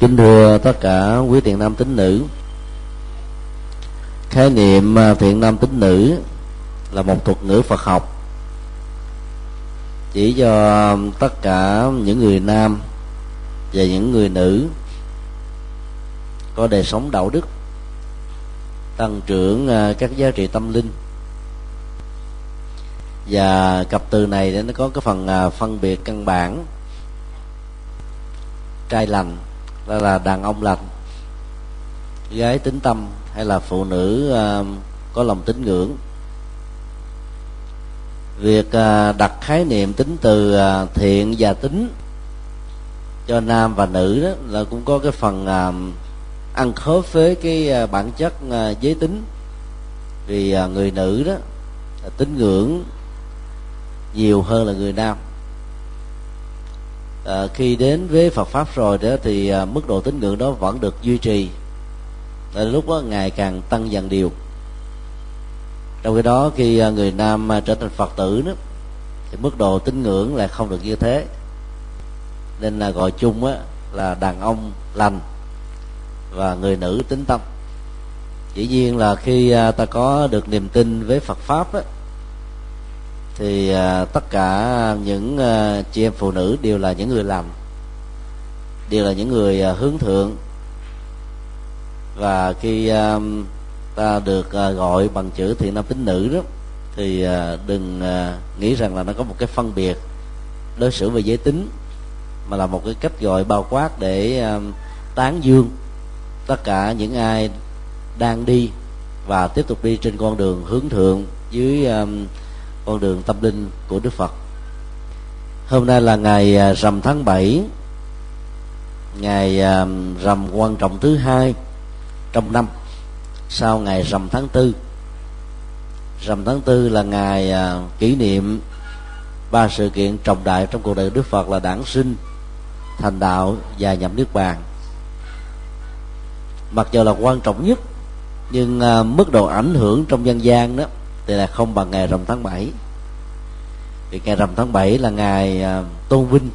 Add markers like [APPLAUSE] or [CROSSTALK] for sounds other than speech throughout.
kính thưa tất cả quý thiện nam tín nữ. Khái niệm à, thiện nam tín nữ là một thuật ngữ phật học. Chỉ cho tất cả những người nam và những người nữ có đời sống đạo đức, tăng trưởng à, các giá trị tâm linh. Và cặp từ này nó có cái phần à, phân biệt căn bản, trai lành là là đàn ông lành. Gái tính tâm hay là phụ nữ uh, có lòng tín ngưỡng. Việc uh, đặt khái niệm tính từ uh, thiện và tính cho nam và nữ đó là cũng có cái phần uh, ăn khớp với cái uh, bản chất uh, giới tính. Vì uh, người nữ đó tín ngưỡng nhiều hơn là người nam à, khi đến với Phật pháp rồi đó thì à, mức độ tín ngưỡng đó vẫn được duy trì. Đến lúc đó ngày càng tăng dần điều. Trong khi đó khi à, người nam à, trở thành phật tử đó thì mức độ tín ngưỡng lại không được như thế. Nên là gọi chung á là đàn ông lành và người nữ tính tâm. Dĩ nhiên là khi à, ta có được niềm tin với phật pháp á thì à, tất cả những à, chị em phụ nữ đều là những người làm đều là những người à, hướng thượng. Và khi ta được gọi bằng chữ thiện nam tín nữ đó thì đừng nghĩ rằng là nó có một cái phân biệt đối xử về giới tính mà là một cái cách gọi bao quát để tán dương tất cả những ai đang đi và tiếp tục đi trên con đường hướng thượng dưới uh, con đường tâm linh của Đức Phật. Hôm nay là ngày à, rằm tháng 7 ngày à, rằm quan trọng thứ hai trong năm. Sau ngày rằm tháng tư, rằm tháng tư là ngày à, kỷ niệm ba sự kiện trọng đại trong cuộc đời Đức Phật là đản sinh, thành đạo và nhập niết bàn. Mặc dù là quan trọng nhất, nhưng mức độ ảnh hưởng trong dân gian đó thì là không bằng ngày rằm tháng 7 vì ngày rằm tháng 7 là ngày à, tôn vinh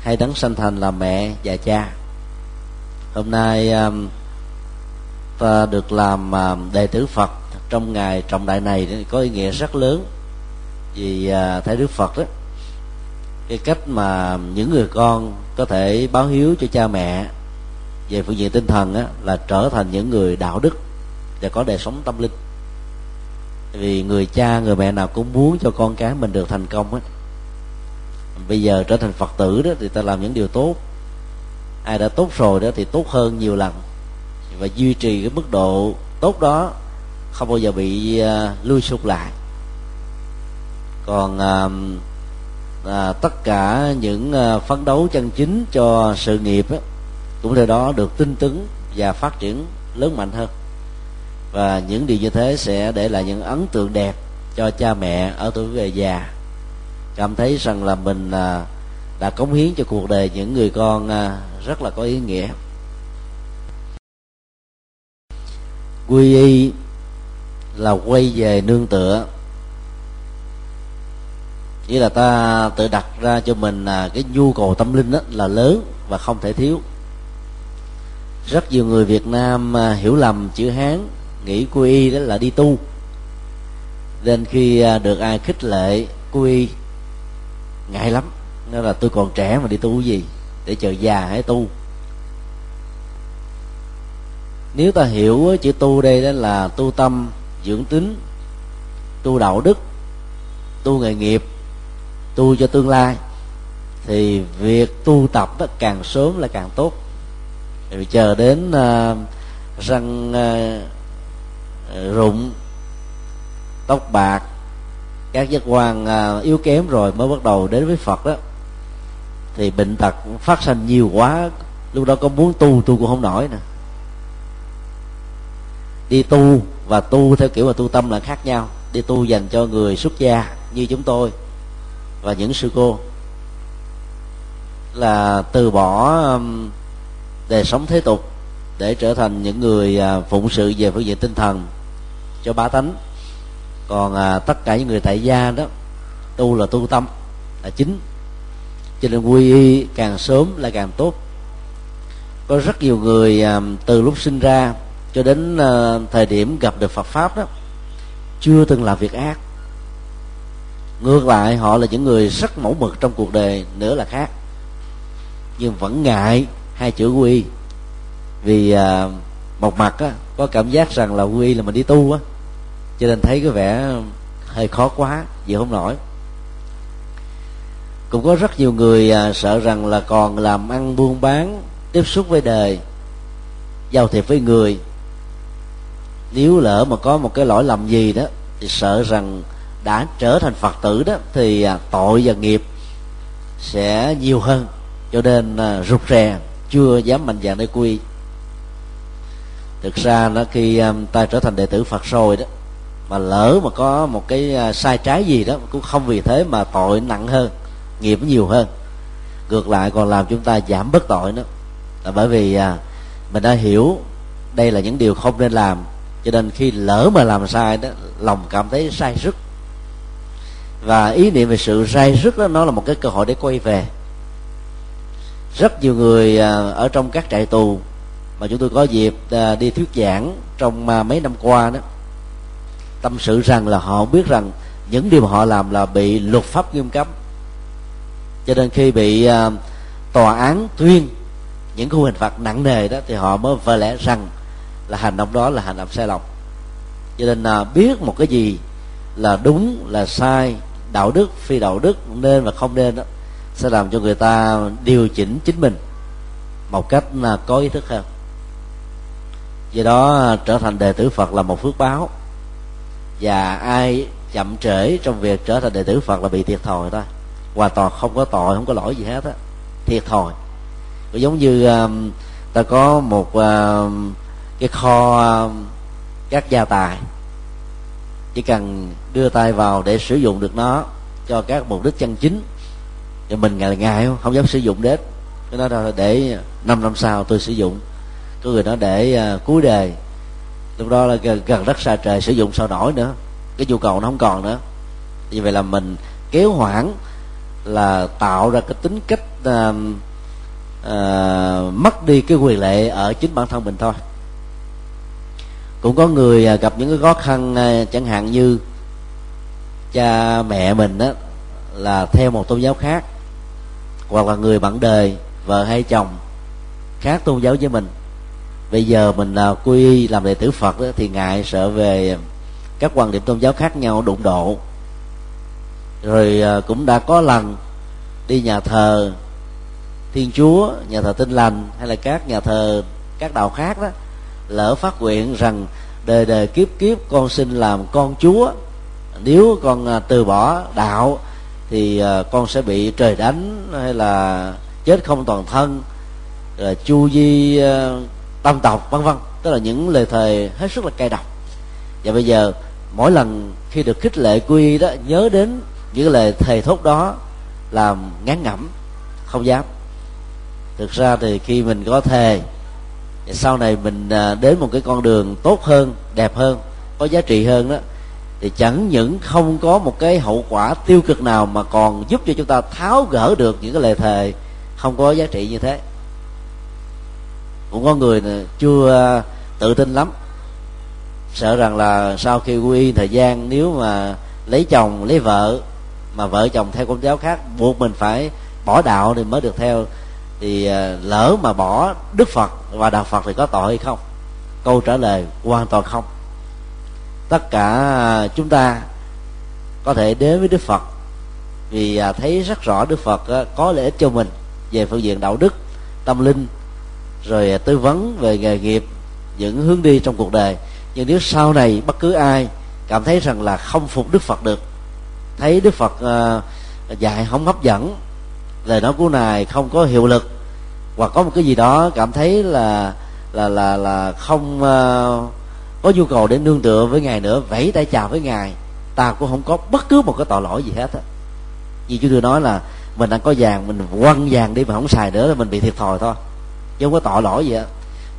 hay đấng sanh thành là mẹ và cha. Hôm nay à, ta được làm à, đệ tử Phật trong ngày trọng đại này có ý nghĩa rất lớn. Vì thấy Đức Phật đó cái cách mà những người con có thể báo hiếu cho cha mẹ về phương diện tinh thần á, là trở thành những người đạo đức và có đời sống tâm linh vì người cha người mẹ nào cũng muốn cho con cái mình được thành công á. Bây giờ trở thành phật tử đó thì ta làm những điều tốt. Ai đã tốt rồi đó thì tốt hơn nhiều lần. Và duy trì cái mức độ tốt đó không bao giờ bị uh, lui sụt lại. Còn à, à, tất cả những à, phấn đấu chân chính cho sự nghiệp á, cũng theo đó được tinh tấn và phát triển lớn mạnh hơn và những điều như thế sẽ để lại những ấn tượng đẹp cho cha mẹ ở tuổi về già. Cảm thấy rằng là mình à, đã cống hiến cho cuộc đời những người con à, rất là có ý nghĩa. Quy y là quay về nương tựa. Nghĩa là ta tự đặt ra cho mình là cái nhu cầu tâm linh đó là lớn và không thể thiếu. Rất nhiều người Việt Nam à, hiểu lầm chữ Hán nghĩ quy y đó là đi tu. Nên khi à, được ai khích lệ quy y ngại lắm. Nên là tôi còn trẻ mà đi tu gì? Để chờ già hãy tu. Nếu ta hiểu chữ tu đây đó là tu tâm dưỡng tính tu đạo đức tu nghề nghiệp tu cho tương lai thì việc tu tập đó càng sớm là càng tốt. Vì chờ đến uh, răng uh, Ờ, rụng, tóc bạc, các giác quan à, yếu kém rồi mới bắt đầu đến với phật đó. Thì bệnh tật phát sinh nhiều quá, lúc đó có muốn tu tu cũng không nổi nè. Đi tu và tu theo kiểu mà tu tâm là khác nhau. Đi tu dành cho người xuất gia như chúng tôi và những sư cô. Là từ bỏ đời sống thế tục để trở thành những người à, phụng sự về phương diện tinh thần cho bá tánh. Còn à, tất cả những người tại gia đó tu là tu tâm là chính. Cho nên quy y càng sớm là càng tốt. Có rất nhiều người à, từ lúc sinh ra cho đến à, thời điểm gặp được Phật pháp đó chưa từng làm việc ác. Ngược lại họ là những người rất mẫu mực trong cuộc đời nữa là khác. Nhưng vẫn ngại hai chữ quy vì à, một mặt á, có cảm giác rằng là quy là mình đi tu á. Cho nên thấy cái vẻ hơi khó quá chịu không nổi. Cũng có rất nhiều người à, sợ rằng là còn làm ăn buôn bán tiếp xúc với đời giao thiệp với người. Nếu lỡ mà có một cái lỗi lầm gì đó thì sợ rằng đã trở thành phật tử đó thì à, tội và nghiệp sẽ nhiều hơn. Cho nên à, rụt rè chưa dám mạnh dạng để quy thực ra nó khi um, ta trở thành đệ tử phật rồi đó, mà lỡ mà có một cái à, sai trái gì đó, cũng không vì thế mà tội nặng hơn, nghiệp nhiều hơn. Ngược lại còn làm chúng ta giảm bất tội nữa. Là bởi vì à, mình đã hiểu đây là những điều không nên làm, cho nên khi lỡ mà làm sai đó, lòng cảm thấy sai sức và ý niệm về sự sai sức đó, nó là một cái cơ hội để quay về. Rất nhiều người à, ở trong các trại tù mà chúng tôi có dịp à, đi thuyết giảng trong à, mấy năm qua đó. Tâm sự rằng là họ biết rằng những điều họ làm là bị luật pháp nghiêm cấm. Cho nên khi bị à, tòa án tuyên những khung hình phạt nặng nề đó, thì họ mới vỡ lẽ rằng là hành động đó là hành động sai lầm. Cho nên là biết một cái gì là đúng, là sai, đạo đức, phi đạo đức, nên và không nên đó, sẽ làm cho người ta điều chỉnh chính mình một cách là có ý thức hơn do đó à, trở thành đệ tử phật là một phước báo. Và ai chậm trễ trong việc trở thành đệ tử phật là bị thiệt thòi thôi. Hoàn toàn không có tội không có lỗi gì hết á. Thiệt thòi. Cũng giống như um, ta có một uh, cái kho uh, các gia tài. Chỉ cần đưa tay vào để sử dụng được nó cho các mục đích chân chính. Thì mình ngày ngày không, không dám sử dụng đến. Cái đó là để năm năm sau tôi sử dụng có người đó để à, uh, cuối đề. Lúc đó là gần, gần đất xa trời sử dụng sao nổi nữa. Cái nhu cầu nó không còn nữa. Như vậy là mình kéo hoãn là tạo ra cái tính cách uh, uh, mất đi cái quyền lệ ở chính bản thân mình thôi. Cũng có người uh, gặp những cái khó khăn uh, chẳng hạn như cha mẹ mình đó là theo một tôn giáo khác hoặc là người bạn đời vợ hay chồng khác tôn giáo với mình bây giờ mình là quy y làm đệ tử phật đó, thì ngại sợ về các quan điểm tôn giáo khác nhau đụng độ. Rồi à, cũng đã có lần đi nhà thờ thiên chúa nhà thờ tinh lành hay là các nhà thờ các đạo khác đó lỡ phát nguyện rằng đời đời kiếp kiếp con xin làm con chúa. Nếu con à, từ bỏ đạo thì à, con sẽ bị trời đánh hay là chết không toàn thân. Rồi chu di tâm tộc, vân vân. Tức là những lời thề hết sức là cay độc. Và bây giờ, mỗi lần khi được khích lệ quy đó, nhớ đến những lời thề thốt đó làm ngán ngẩm, không dám. Thực ra thì khi mình có thề sau này mình à, đến một cái con đường tốt hơn, đẹp hơn, có giá trị hơn đó, thì chẳng những không có một cái hậu quả tiêu cực nào mà còn giúp cho chúng ta tháo gỡ được những cái lời thề không có giá trị như thế cũng có người chưa à, tự tin lắm. Sợ rằng là sau khi quy thời gian, nếu mà lấy chồng, lấy vợ, mà vợ chồng theo công giáo khác, buộc mình phải bỏ đạo thì mới được theo. Thì à, lỡ mà bỏ đức phật và đạo phật thì có tội hay không? Câu trả lời hoàn toàn không. Tất cả à, chúng ta có thể đến với đức phật vì thấy rất rõ đức phật có lợi ích cho mình về phương diện đạo đức, tâm linh rồi tư vấn về nghề nghiệp những hướng đi trong cuộc đời. Nhưng nếu sau này bất cứ ai cảm thấy rằng là không phục đức phật được thấy đức phật uh, dạy không hấp dẫn lời nói của ngài không có hiệu lực hoặc có một cái gì đó cảm thấy là là là là không uh, có nhu cầu để nương tựa với ngài nữa vẫy tay chào với ngài ta cũng không có bất cứ một cái tội lỗi gì hết á. Như chúng tôi nói là mình đang có vàng mình quăng vàng đi mà không xài nữa là mình bị thiệt thòi thôi chứ không có tội lỗi gì á.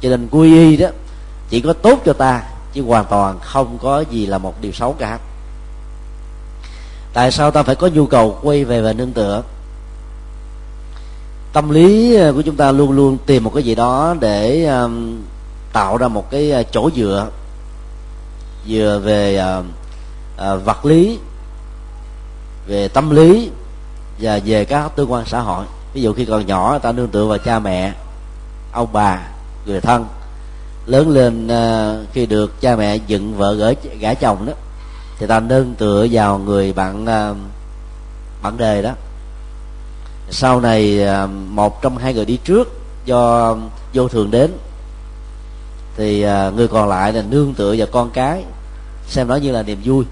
Cho nên quy y đó chỉ có tốt cho ta chứ hoàn toàn không có gì là một điều xấu cả. Tại sao ta phải có nhu cầu quay về và nương tựa? Tâm lý ờ, của chúng ta luôn luôn tìm một cái gì đó để um, tạo ra một cái ờ, chỗ dựa. Vừa về uh, uh, vật lý về tâm lý và về các tương quan xã hội. Ví dụ khi còn nhỏ ta nương tựa vào cha mẹ ông bà, người thân, lớn lên ờ, khi được cha mẹ dựng vợ gửi gả chồng đó, thì ta nương tựa vào người bạn ờ, bạn đề đó. Sau này ờ, một trong hai người đi trước do vô thường đến, thì người còn lại là nương tựa vào con cái, xem đó như là niềm vui.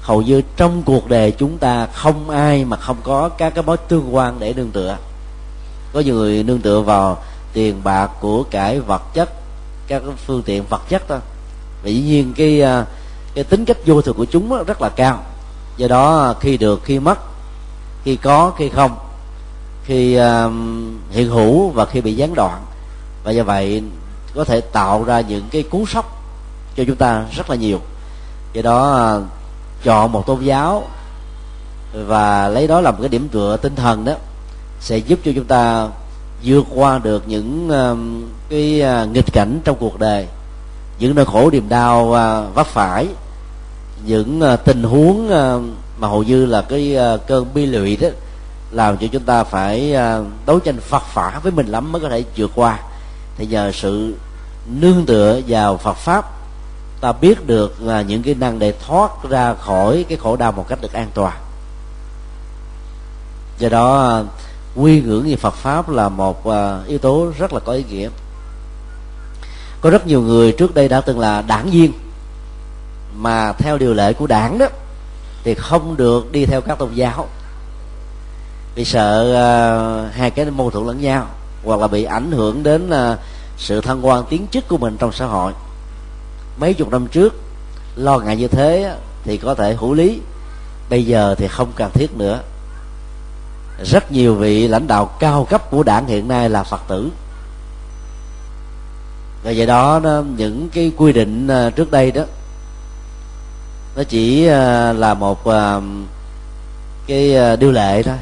Hầu như trong cuộc đời chúng ta không ai mà không có các cái mối tương quan để nương tựa. Có nhiều người nương tựa vào tiền bạc của cải vật chất các phương tiện vật chất đó và dĩ nhiên cái à, cái tính cách vô thường của chúng rất là cao. Do đó à, khi được khi mất khi có khi không khi uh, hiện hữu và khi bị gián đoạn. Và do vậy có thể tạo ra những cái cú sốc cho chúng ta rất là nhiều. Do đó uh, chọn một tôn giáo và lấy đó làm cái điểm tựa tinh thần đó sẽ giúp cho chúng ta vượt qua được những uh, cái uh, nghịch cảnh trong cuộc đời những nỗi khổ niềm đau uh, vấp phải những uh, tình huống uh, mà hầu như là cái uh, cơn bi lụy đó làm cho chúng ta phải uh, đấu tranh phật phả với mình lắm mới có thể vượt qua. Thì nhờ sự nương tựa vào Phật pháp ta biết được là những cái năng để thoát ra khỏi cái khổ đau một cách được an toàn. Do đó quy ngưỡng về Phật pháp là một à, yếu tố rất là có ý nghĩa. Có rất nhiều người trước đây đã từng là đảng viên mà theo điều lệ của đảng đó thì không được đi theo các tôn giáo vì sợ uh, hai cái mâu thuẫn lẫn nhau hoặc là bị ảnh hưởng đến uh, sự thăng quan tiến chức của mình trong xã hội. Mấy chục năm trước lo ngại như thế thì có thể hữu lý bây giờ thì không cần thiết nữa rất nhiều vị lãnh đạo cao cấp của đảng hiện nay là phật tử. Và vậy đó những cái quy định à, trước đây đó, nó chỉ à, là một à, cái điều lệ thôi.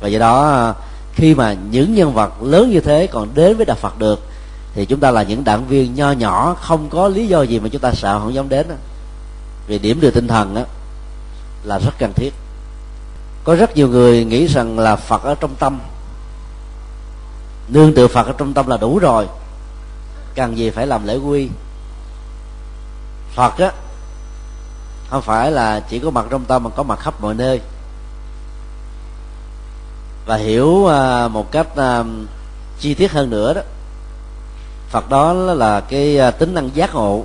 Và do đó khi mà những nhân vật lớn như thế còn đến với đạo phật được, thì chúng ta là những đảng viên nho nhỏ, không có lý do gì mà chúng ta sợ không dám đến vì điểm từ tinh thần đó là rất cần thiết có rất nhiều người nghĩ rằng là phật ở trong tâm. Nương tựa phật ở trong tâm là đủ rồi. Cần gì phải làm lễ quy. Phật á, không phải là chỉ có mặt trong tâm mà có mặt khắp mọi nơi. Và hiểu à, một cách à, chi tiết hơn nữa đó, phật đó là cái à, tính năng giác ngộ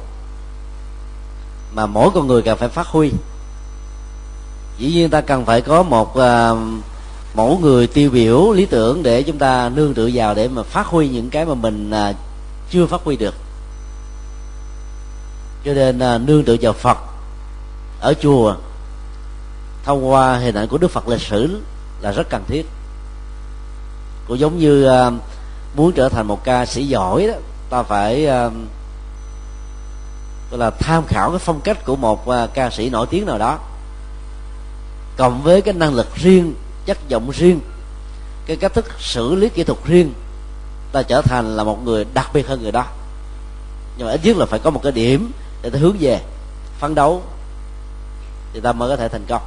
mà mỗi con người cần phải phát huy dĩ nhiên ta cần phải có một uh, mẫu người tiêu biểu lý tưởng để chúng ta nương tựa vào để mà phát huy những cái mà mình uh, chưa phát huy được. Cho nên uh, nương tựa vào phật ở chùa thông qua hình ảnh của đức phật lịch sử là rất cần thiết. Cũng giống như uh, muốn trở thành một ca sĩ giỏi đó ta phải uh, gọi là tham khảo cái phong cách của một uh, ca sĩ nổi tiếng nào đó cộng với cái năng lực riêng chất giọng riêng cái cách thức xử lý kỹ thuật riêng ta trở thành là một người đặc biệt hơn người đó. Nhưng mà ít nhất là phải có một cái điểm để ta hướng về phấn đấu thì ta mới có thể thành công.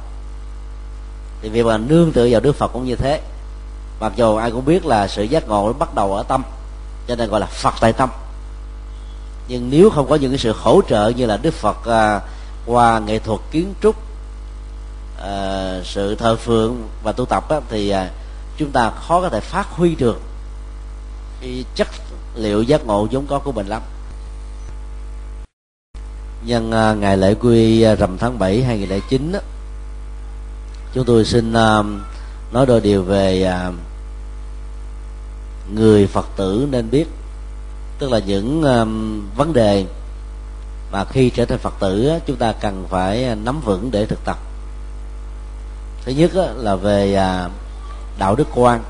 Thì việc mà nương tựa vào đức phật cũng như thế. Mặc dù ai cũng biết là sự giác ngộ bắt đầu ở tâm cho nên gọi là phật tại tâm. Nhưng nếu không có những cái sự hỗ trợ như là đức phật à, qua nghệ thuật kiến trúc uh, sự thờ phượng và tu tập á, thì uh, chúng ta khó có thể phát huy được cái chất liệu giác ngộ vốn có của mình lắm. Nhân uh, ngày lễ quy à, rằm tháng 7 2009 á, chúng tôi xin uh, nói đôi điều về uh, người phật tử nên biết tức là những um, vấn đề mà khi trở thành phật tử chúng ta cần phải nắm vững để thực tập thứ nhất là về à, đạo đức quan.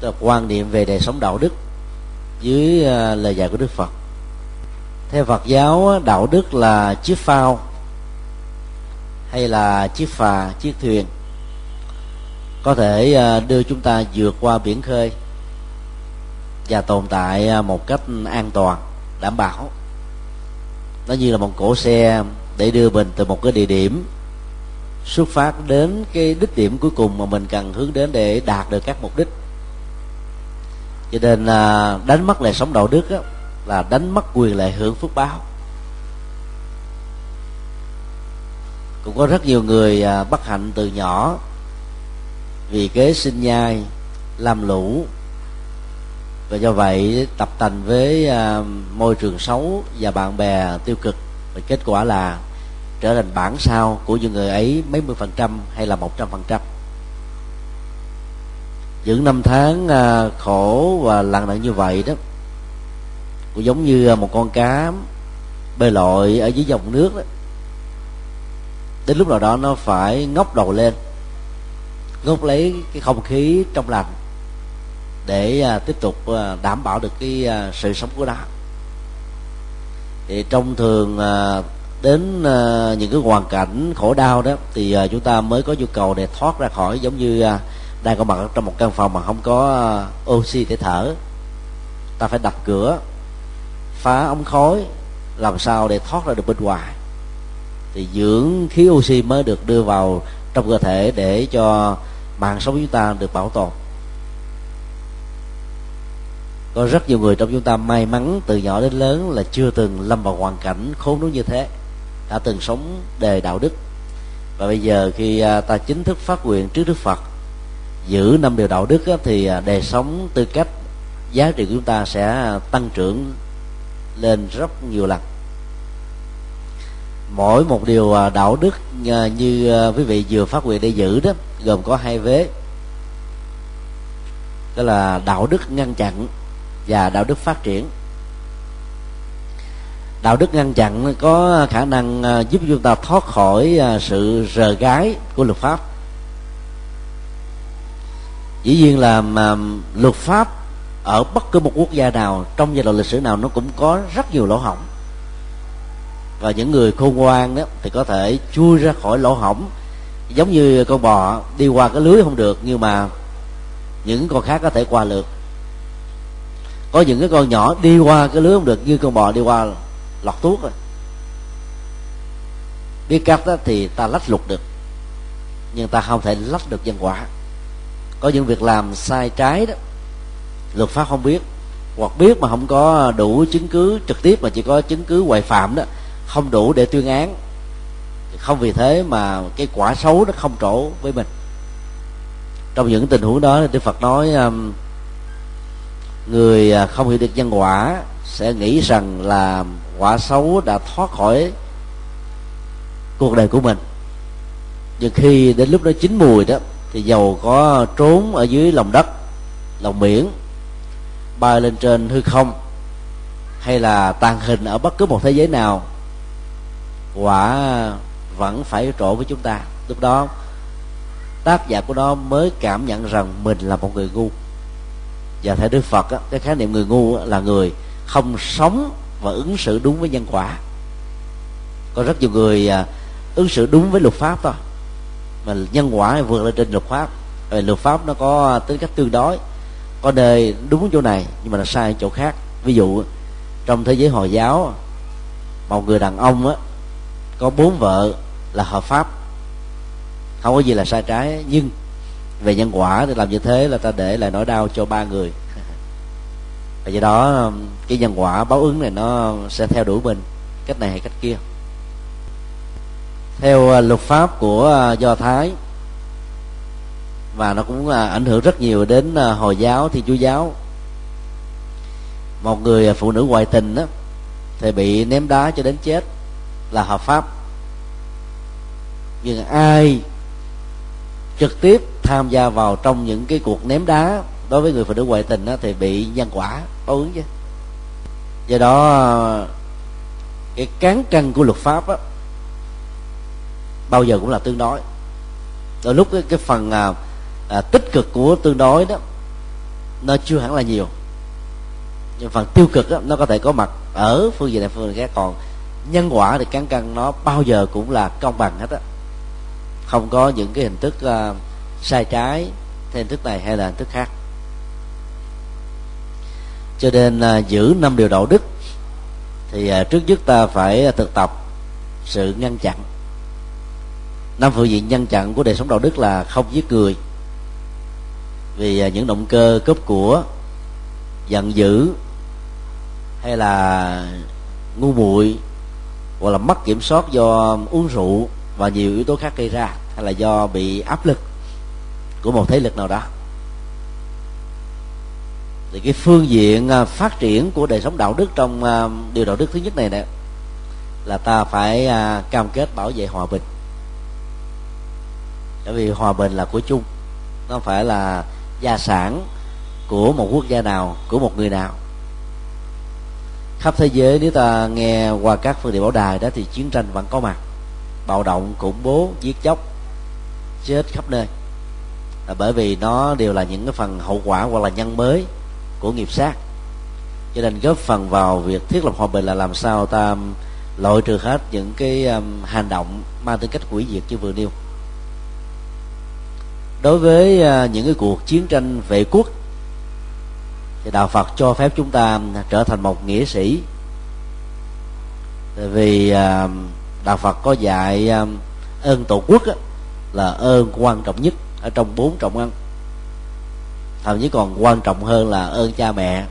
Là quan niệm về đời sống đạo đức dưới à, lời dạy của đức phật. Theo phật giáo đạo đức là chiếc phao hay là chiếc phà, chiếc thuyền. Có thể à, đưa chúng ta vượt qua biển khơi và tồn tại một cách an toàn, đảm bảo. Nó như là một cỗ xe để đưa mình từ một cái địa điểm xuất phát đến cái đích điểm cuối cùng mà mình cần hướng đến để đạt được các mục đích. Cho nên à, đánh mất lại sống đạo đức đó, là đánh mất quyền lại hưởng phước báo. Cũng có rất nhiều người à, bất hạnh từ nhỏ vì kế sinh nhai làm lũ và do vậy tập tành với à, môi trường xấu và bạn bè tiêu cực. Và kết quả là trở thành bản sao của những người ấy mấy mươi phần trăm hay là một trăm phần trăm. Những năm tháng à, khổ và lặng nặng như vậy đó, cũng giống như à, một con cá bơi lội ở dưới dòng nước đó, đến lúc nào đó nó phải ngóc đầu lên, ngóc lấy cái không khí trong lành để à, tiếp tục đảm bảo được cái sự sống của nó. Thì trong thường đến uh, những cái hoàn cảnh khổ đau đó thì uh, chúng ta mới có nhu cầu để thoát ra khỏi giống như uh, đang có mặt trong một căn phòng mà không có uh, oxy để thở. Ta phải đập cửa phá ống khói làm sao để thoát ra được bên ngoài. Thì dưỡng khí oxy mới được đưa vào trong cơ thể để cho mạng sống của chúng ta được bảo tồn. Có rất nhiều người trong chúng ta may mắn từ nhỏ đến lớn là chưa từng lâm vào hoàn cảnh khốn đốn như thế đã từng sống đề đạo đức. Và bây giờ khi à, ta chính thức phát nguyện trước đức phật, giữ năm điều đạo đức thì à, đề sống tư cách, giá trị của chúng ta sẽ à, tăng trưởng lên rất nhiều lần. Mỗi một điều đạo đức như quý vị vừa phát nguyện để giữ đó, gồm có hai vế. Đó là đạo đức ngăn chặn và đạo đức phát triển đạo đức ngăn chặn có khả năng ờ, giúp chúng ta thoát khỏi ờ, sự rờ gái của luật pháp. Dĩ nhiên là mà luật pháp ở bất cứ một quốc gia nào, trong giai đoạn lịch sử nào nó cũng có rất nhiều lỗ hổng. Và những người khôn ngoan đó thì có thể chui ra khỏi lỗ hổng. Giống như con bò, đi qua cái lưới không được, nhưng mà những con khác có thể qua được. Có những cái con nhỏ đi qua cái lưới không được như con bò đi qua lọt thuốc rồi. Biết cách đó thì ta lách luật được, nhưng ta không thể lách được nhân quả. Có những việc làm sai trái đó, luật pháp không biết, hoặc biết mà không có đủ chứng cứ trực tiếp, mà chỉ có chứng cứ ngoại phạm đó, không đủ để tuyên án. Không vì thế mà cái quả xấu nó không trổ với mình. Trong những tình huống đó, đức phật nói um, người à, không hiểu được nhân quả sẽ nghĩ rằng là quả xấu đã thoát khỏi cuộc đời của mình. Nhưng khi đến lúc nó chín mùi đó thì dầu có trốn ở dưới lòng đất lòng biển bay lên trên hư không hay là tàn hình ở bất cứ một thế giới nào quả vẫn phải trổ với chúng ta. Lúc đó tác giả của nó mới cảm nhận rằng mình là một người ngu. Và theo đức phật á, cái khái niệm người ngu là người không sống và ứng xử đúng với nhân quả. Có rất nhiều người à, ứng xử đúng với luật pháp thôi. Mà nhân quả vượt lên trên luật pháp. Rồi luật pháp nó có tính cách tương đối, có nơi đúng chỗ này, nhưng mà nó sai chỗ khác. Ví dụ, trong thế giới hồi giáo, một người đàn ông á, có bốn vợ là hợp pháp. Không có gì là sai trái, nhưng về nhân quả thì làm như thế là ta để lại nỗi đau cho ba người và do đó um, cái nhân quả báo ứng này nó sẽ theo đuổi mình cách này hay cách kia. Theo uh, luật pháp của uh, do thái, và nó cũng uh, ảnh hưởng rất nhiều đến hồi giáo thì chúa giáo. Một người phụ nữ ngoại tình đó thì bị ném đá cho đến chết là hợp pháp. Nhưng ai trực tiếp tham gia vào trong những cái cuộc ném đá đối với người phụ nữ ngoại tình đó, thì bị nhân quả báo ứng chứ. Do đó cái cán cân của luật pháp đó, bao giờ cũng là tương đối. Đôi lúc cái, cái phần à, à, tích cực của tương đối đó nó chưa hẳn là nhiều. Nhưng phần tiêu cực đó, nó có thể có mặt ở phương diện này phương diện khác. Còn nhân quả thì cán cân nó bao giờ cũng là công bằng hết á. Không có những cái hình thức uh, sai trái theo hình thức này hay là hình thức khác cho nên à, giữ năm điều đạo đức thì à, trước nhất ta phải à, thực tập sự ngăn chặn. Năm phương diện ngăn chặn của đời sống đạo đức là không giết người. Vì à, những động cơ cướp của giận dữ hay là ngu muội hoặc là mất kiểm soát do uống rượu và nhiều yếu tố khác gây ra hay là do bị áp lực của một thế lực nào đó thì cái phương diện à, phát triển của đời sống đạo đức trong à, điều đạo đức thứ nhất này nè, là ta phải à, cam kết bảo vệ hòa bình. Bởi vì hòa bình là của chung, nó không phải là gia sản của một quốc gia nào, của một người nào. Khắp thế giới nếu ta nghe qua các phương tiện báo đài đó thì chiến tranh vẫn có mặt, bạo động, khủng bố, giết chóc, chết khắp nơi. Là bởi vì nó đều là những cái phần hậu quả hoặc là nhân mới của nghiệp sát. Cho nên góp phần vào việc thiết lập hòa bình là làm sao ta um, loại trừ hết những cái um, hành động mang tính cách hủy diệt như vừa nêu. Đối với uh, những cái cuộc chiến tranh vệ quốc thì đạo Phật cho phép chúng ta um, trở thành một nghĩa sĩ. Vì uh, đạo Phật có dạy um, ơn tổ quốc á, là ơn quan trọng nhất ở trong bốn trọng ân thậm chí còn quan trọng hơn là ơn cha mẹ,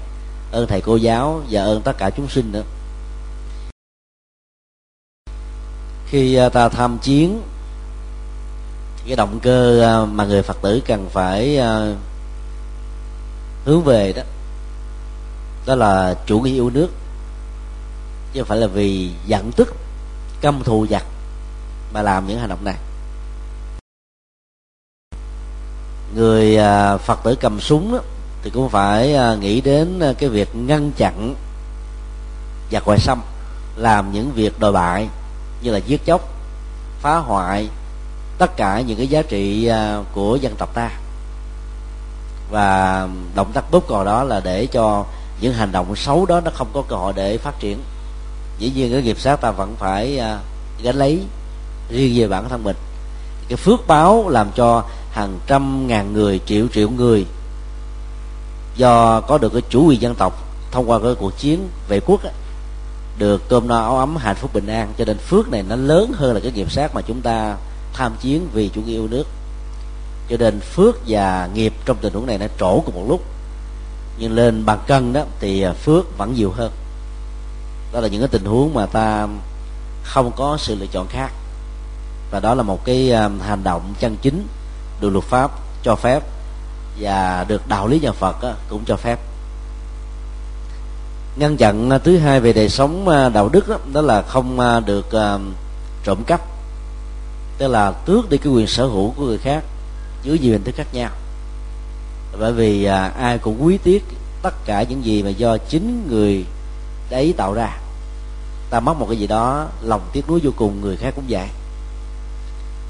ơn thầy cô giáo và ơn tất cả chúng sinh nữa. Khi à, ta tham chiến cái động cơ à, mà người phật tử cần phải à, hướng về đó đó là chủ nghĩa yêu nước. Chứ không phải là vì giận tức, căm thù giặc mà làm những hành động này. Người à, phật tử cầm súng đó, thì cũng phải à, nghĩ đến à, cái việc ngăn chặn giặc ngoại xâm làm những việc đòi bại như là giết chóc phá hoại tất cả những cái giá trị của dân tộc ta. Và động tác bóp cò đó là để cho những hành động xấu đó nó không có cơ hội để phát triển. Dĩ nhiên cái nghiệp sát ta vẫn phải gánh lấy riêng về bản thân mình. Cái phước báo làm cho hàng trăm ngàn người triệu triệu người. Do có được cái chủ quyền dân tộc thông qua cái cuộc chiến vệ quốc ấy, được cơm no áo ấm hạnh phúc bình an. Cho nên phước này nó lớn hơn là cái nghiệp sát mà chúng ta tham chiến vì chủ nghĩa yêu nước. Cho nên phước và nghiệp trong tình huống này nó trổ cùng một lúc. Nhưng lên bàn cân đó thì phước vẫn nhiều hơn. Đó là những cái tình huống mà ta không có sự lựa chọn khác. Và đó là một cái à, hành động chân chính được luật pháp cho phép và được đạo lý nhà Phật cũng cho phép. Ngăn chặn à, thứ hai về đời sống à, đạo đức đó, đó là không à, được trộm cắp tức là tước đi cái quyền sở hữu của người khác dưới nhiều hình thức khác nhau. Bởi vì ai cũng quý tiếc tất cả những gì mà do chính người đấy tạo ra. Ta mất một cái gì đó lòng tiếc nuối vô cùng người khác cũng vậy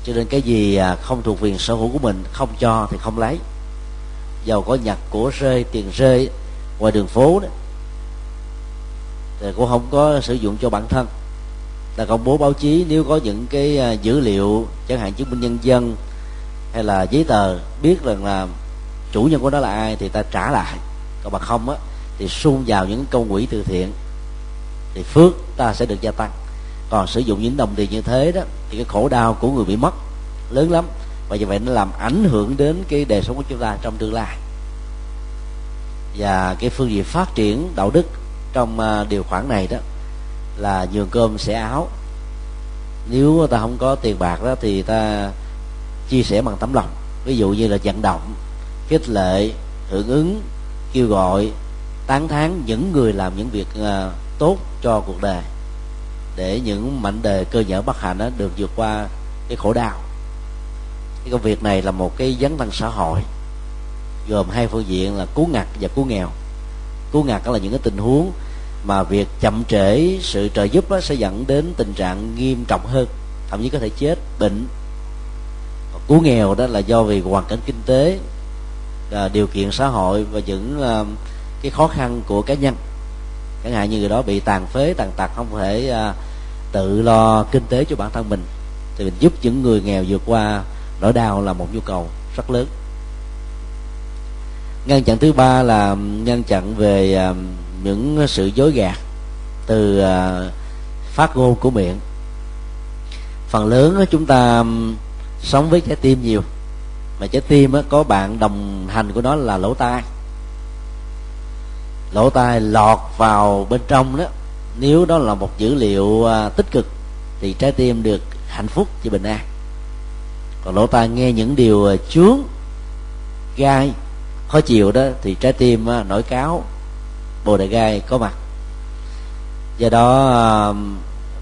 cho nên cái gì à, không thuộc quyền sở hữu của mình, không cho thì không lấy. Giàu có nhặt của rơi, tiền rơi, ngoài đường phố đó, thì cũng không có sử dụng cho bản thân. Ta công bố báo chí, nếu có những cái à, dữ liệu, chẳng hạn chứng minh nhân dân, hay là giấy tờ, biết rằng là chủ nhân của nó là ai, thì ta trả lại. Còn mà không á, thì xung vào những câu quỹ từ thiện, thì phước ta sẽ được gia tăng còn sử dụng những đồng tiền như thế đó, thì cái khổ đau của người bị mất lớn lắm. Và như vậy nó làm ảnh hưởng đến cái đời sống của chúng ta trong tương lai. Và cái phương diện phát triển đạo đức trong à, điều khoản này đó là nhường cơm sẻ áo. Nếu ta không có tiền bạc đó thì ta chia sẻ bằng tấm lòng. Ví dụ như là vận động, khích lệ, hưởng ứng, kêu gọi, tán thán những người làm những việc à, tốt cho cuộc đời để những mảnh đề cơ nhở bất hạnh đó được vượt qua cái khổ đau. Cái công việc này là một cái dấn thân xã hội gồm hai phương diện là cứu ngặt và cứu nghèo. Cứu ngặt đó là những cái tình huống mà việc chậm trễ sự trợ giúp đó sẽ dẫn đến tình trạng nghiêm trọng hơn thậm chí có thể chết bệnh. Cứu nghèo đó là do vì hoàn cảnh kinh tế à, điều kiện xã hội và những à, cái khó khăn của cá nhân. Chẳng hạn như người đó bị tàn phế tàn tật không thể uh, tự lo kinh tế cho bản thân mình, thì mình giúp những người nghèo vượt qua nỗi đau là một nhu cầu rất lớn. Ngăn chặn thứ ba là ngăn chặn về à, những sự dối gạt từ à, phát ngôn của miệng. Phần lớn chúng ta sống với trái tim nhiều, mà trái tim có bạn đồng hành của nó là lỗ tai. Lỗ tai lọt vào bên trong đó nếu đó là một dữ liệu à, tích cực, thì trái tim được hạnh phúc và bình an. Còn lỗ tai nghe những điều à, chướng, gai, khó chịu đó, thì trái tim à, nổi cáo, bồ đề gai có mặt. Do đó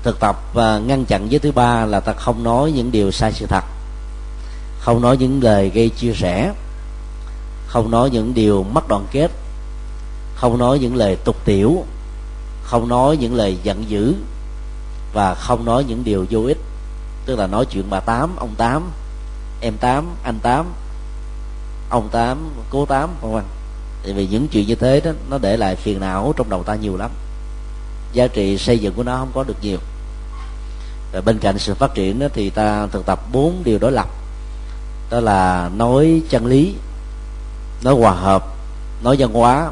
thực tập ngăn chặn với thứ ba là ta không nói những điều sai sự thật, không nói những lời gây chia sẻ, không nói những điều mất đoàn kết, không nói những lời tục tiểu không nói những lời giận dữ và không nói những điều vô ích. Tức là nói chuyện bà tám ông tám em tám anh tám ông tám cô tám vân vân. Tại vì những chuyện như thế đó nó để lại phiền não trong đầu ta nhiều lắm. Giá trị xây dựng của nó không có được nhiều. Và bên cạnh sự phát triển đó thì ta thực tập bốn điều đối lập. Đó là nói chân lý nói hòa hợp nói văn hóa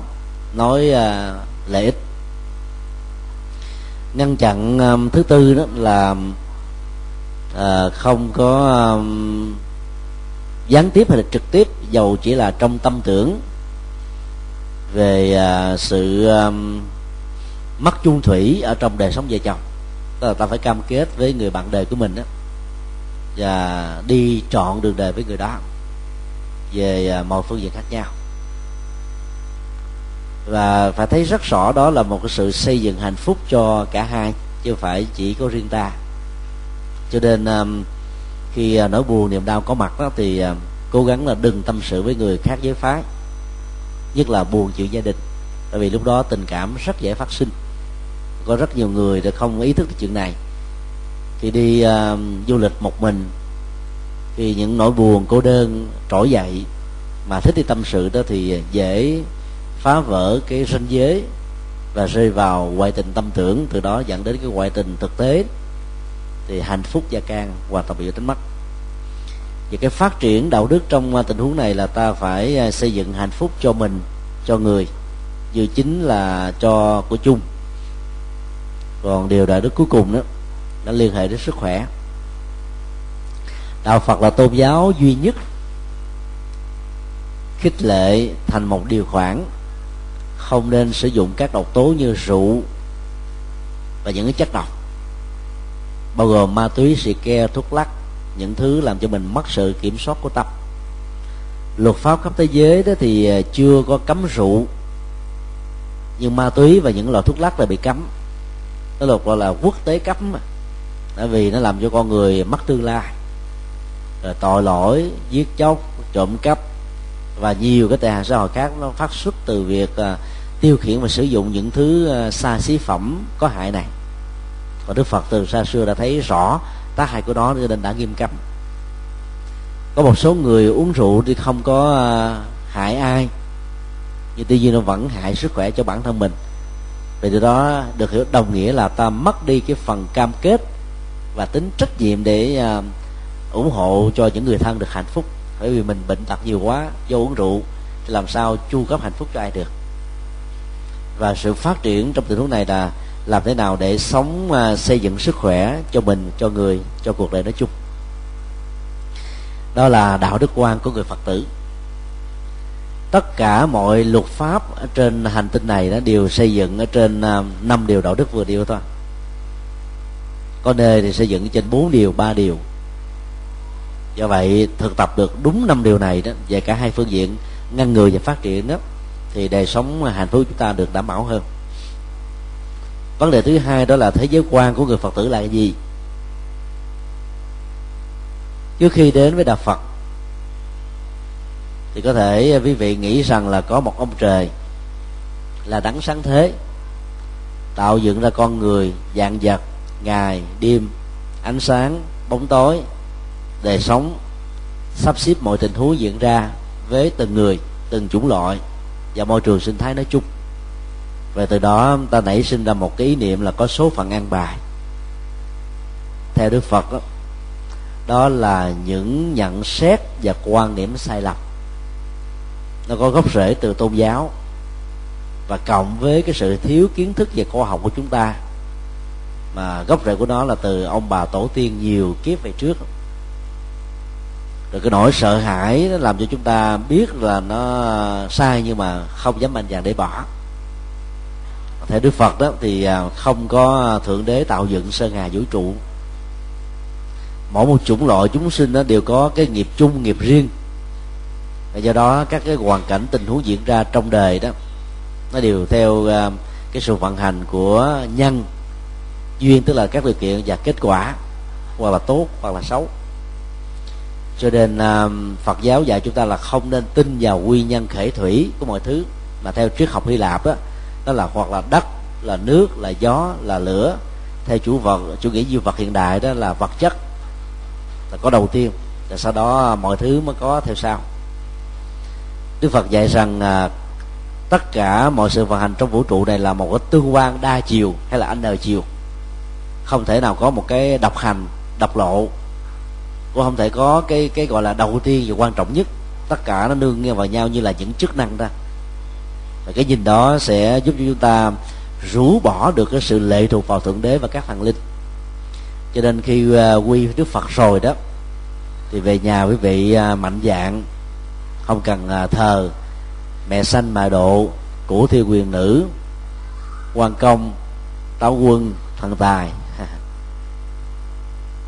nói uh, lợi ích ngăn chặn um, thứ tư đó là uh, không có um, gián tiếp hay là trực tiếp dầu chỉ là trong tâm tưởng về uh, sự um, mất chung thủy ở trong đời sống vợ chồng. Tức là ta phải cam kết với người bạn đời của mình đó và đi chọn đường đời với người đó về uh, mọi phương diện khác nhau và phải thấy rất rõ đó là một cái sự xây dựng hạnh phúc cho cả hai chứ không phải chỉ có riêng ta. Cho nên um, khi uh, nỗi buồn niềm đau có mặt đó thì um, cố gắng là đừng tâm sự với người khác giới phái nhất là buồn chuyện gia đình. Tại vì lúc đó tình cảm rất dễ phát sinh. Có rất nhiều người đã không ý thức được chuyện này. Khi đi uh, du lịch một mình khi những nỗi buồn cô đơn trỗi dậy mà thích đi tâm sự đó thì dễ phá vỡ cái ranh giới và rơi vào ngoại tình tâm tưởng, từ đó dẫn đến cái ngoại tình thực tế, thì hạnh phúc gia can hoàn toàn bị đánh mất. Và cái phát triển đạo đức trong à, tình huống này là ta phải à, xây dựng hạnh phúc cho mình, cho người, như chính là cho của chung. Còn điều đạo đức cuối cùng đó, nó liên hệ đến sức khỏe. Đạo phật là tôn giáo duy nhất khích lệ thành một điều khoản không nên sử dụng các độc tố như rượu và những cái chất độc. Bao gồm ma túy xì ke thuốc lắc những thứ làm cho mình mất sự kiểm soát của tâm. Luật pháp khắp thế giới đó thì à, chưa có cấm rượu. Nhưng ma túy và những loại thuốc lắc là bị cấm. Cái luật gọi là quốc tế cấm. Mà tại vì nó làm cho con người mất tương lai. Rồi tội lỗi giết chóc trộm cắp và nhiều cái tệ nạn xã hội khác nó phát xuất từ việc uh, tiêu khiển và sử dụng những thứ ờ, xa xí phẩm có hại này. Và đức phật từ xa xưa đã thấy rõ tác hại của nó cho nên đã nghiêm cấm. Có một số người uống rượu thì không có ờ, hại ai, nhưng tuy nhiên nó vẫn hại sức khỏe cho bản thân mình. Vì từ đó được hiểu đồng nghĩa là ta mất đi cái phần cam kết và tính trách nhiệm để ờ, ủng hộ cho những người thân được hạnh phúc. Bởi vì mình bệnh tật nhiều quá, do uống rượu, thì làm sao chu cấp hạnh phúc cho ai được? Và sự phát triển trong tình huống này là làm thế nào để sống uh, xây dựng sức khỏe cho mình cho người cho cuộc đời nói chung. Đó là đạo đức quan của người phật tử. Tất cả mọi luật pháp ở trên hành tinh này nó đều xây dựng ở trên uh, năm điều đạo đức vừa điều thôi. Có nơi thì xây dựng trên bốn điều ba điều. Do vậy thực tập được đúng năm điều này đó về cả hai phương diện ngăn ngừa và phát triển đó thì đời sống hạnh phúc chúng ta được đảm bảo hơn. Vấn đề thứ hai đó là thế giới quan của người phật tử là cái gì? Trước khi đến với đạo phật, thì có thể quý vị nghĩ rằng là có một ông trời là đấng sáng thế, tạo dựng ra con người dạng vật, ngày, đêm, ánh sáng, bóng tối, đời sống, sắp xếp mọi tình huống diễn ra với từng người, từng chủng loại và môi trường sinh thái nói chung. Và từ đó ta nảy sinh ra một cái ý niệm là có số phận an bài. Theo đức phật đó, đó là những nhận xét và quan điểm sai lầm. Nó có gốc rễ từ tôn giáo. Và cộng với cái sự thiếu kiến thức về khoa học của chúng ta mà gốc rễ của nó là từ ông bà tổ tiên nhiều kiếp về trước rồi cái nỗi sợ hãi nó làm cho chúng ta biết là nó sai nhưng mà không dám mạnh dạn để bỏ. Theo đức phật đó thì à, không có thượng đế tạo dựng sơn hà vũ trụ. Mỗi một chủng loại chúng sinh đó đều có cái nghiệp chung, nghiệp riêng. Và do đó các cái hoàn cảnh tình huống diễn ra trong đời đó, nó đều theo à, cái sự vận hành của nhân duyên, tức là các điều kiện và kết quả, hoặc là tốt hoặc là xấu cho nên uh, Phật giáo dạy chúng ta là không nên tin vào nguyên nhân khể thủy của mọi thứ mà theo triết học Hy Lạp đó đó là hoặc là đất là nước là gió là lửa. Theo chủ vật chủ nghĩa duy vật hiện đại đó là vật chất là có đầu tiên. Rồi sau đó à, mọi thứ mới có theo sau. Đức Phật dạy rằng à, tất cả mọi sự vận hành trong vũ trụ này là một cái tương quan đa chiều hay là n ờ chiều. Không thể nào có một cái độc hành độc lộ cũng không thể có cái cái gọi là đầu tiên và quan trọng nhất. Tất cả nó nương nghe vào nhau như là những chức năng ra. Và cái nhìn đó sẽ giúp cho chúng ta rũ bỏ được cái sự lệ thuộc vào thượng đế và các thần linh. Cho nên khi uh, quy đức phật rồi đó thì về nhà quý vị uh, mạnh dạng không cần uh, thờ. Mẹ sanh mà độ của thiêu quyền nữ quan công táo quân thần tài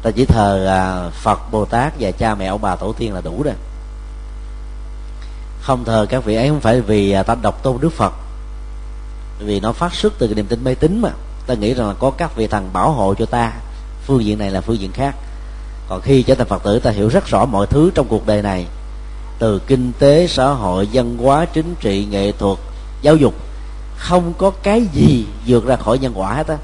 ta chỉ thờ à, phật bồ tát và cha mẹ ông bà tổ tiên là đủ rồi. Không thờ các vị ấy không phải vì à, ta độc tôn đức phật vì nó phát xuất từ cái niềm tin mê tín mà. Ta nghĩ rằng là có các vị thần bảo hộ cho ta phương diện này là phương diện khác. Còn khi trở thành phật tử ta hiểu rất rõ mọi thứ trong cuộc đời này. Từ kinh tế xã hội văn hóa chính trị nghệ thuật giáo dục không có cái gì vượt ra khỏi nhân quả hết á.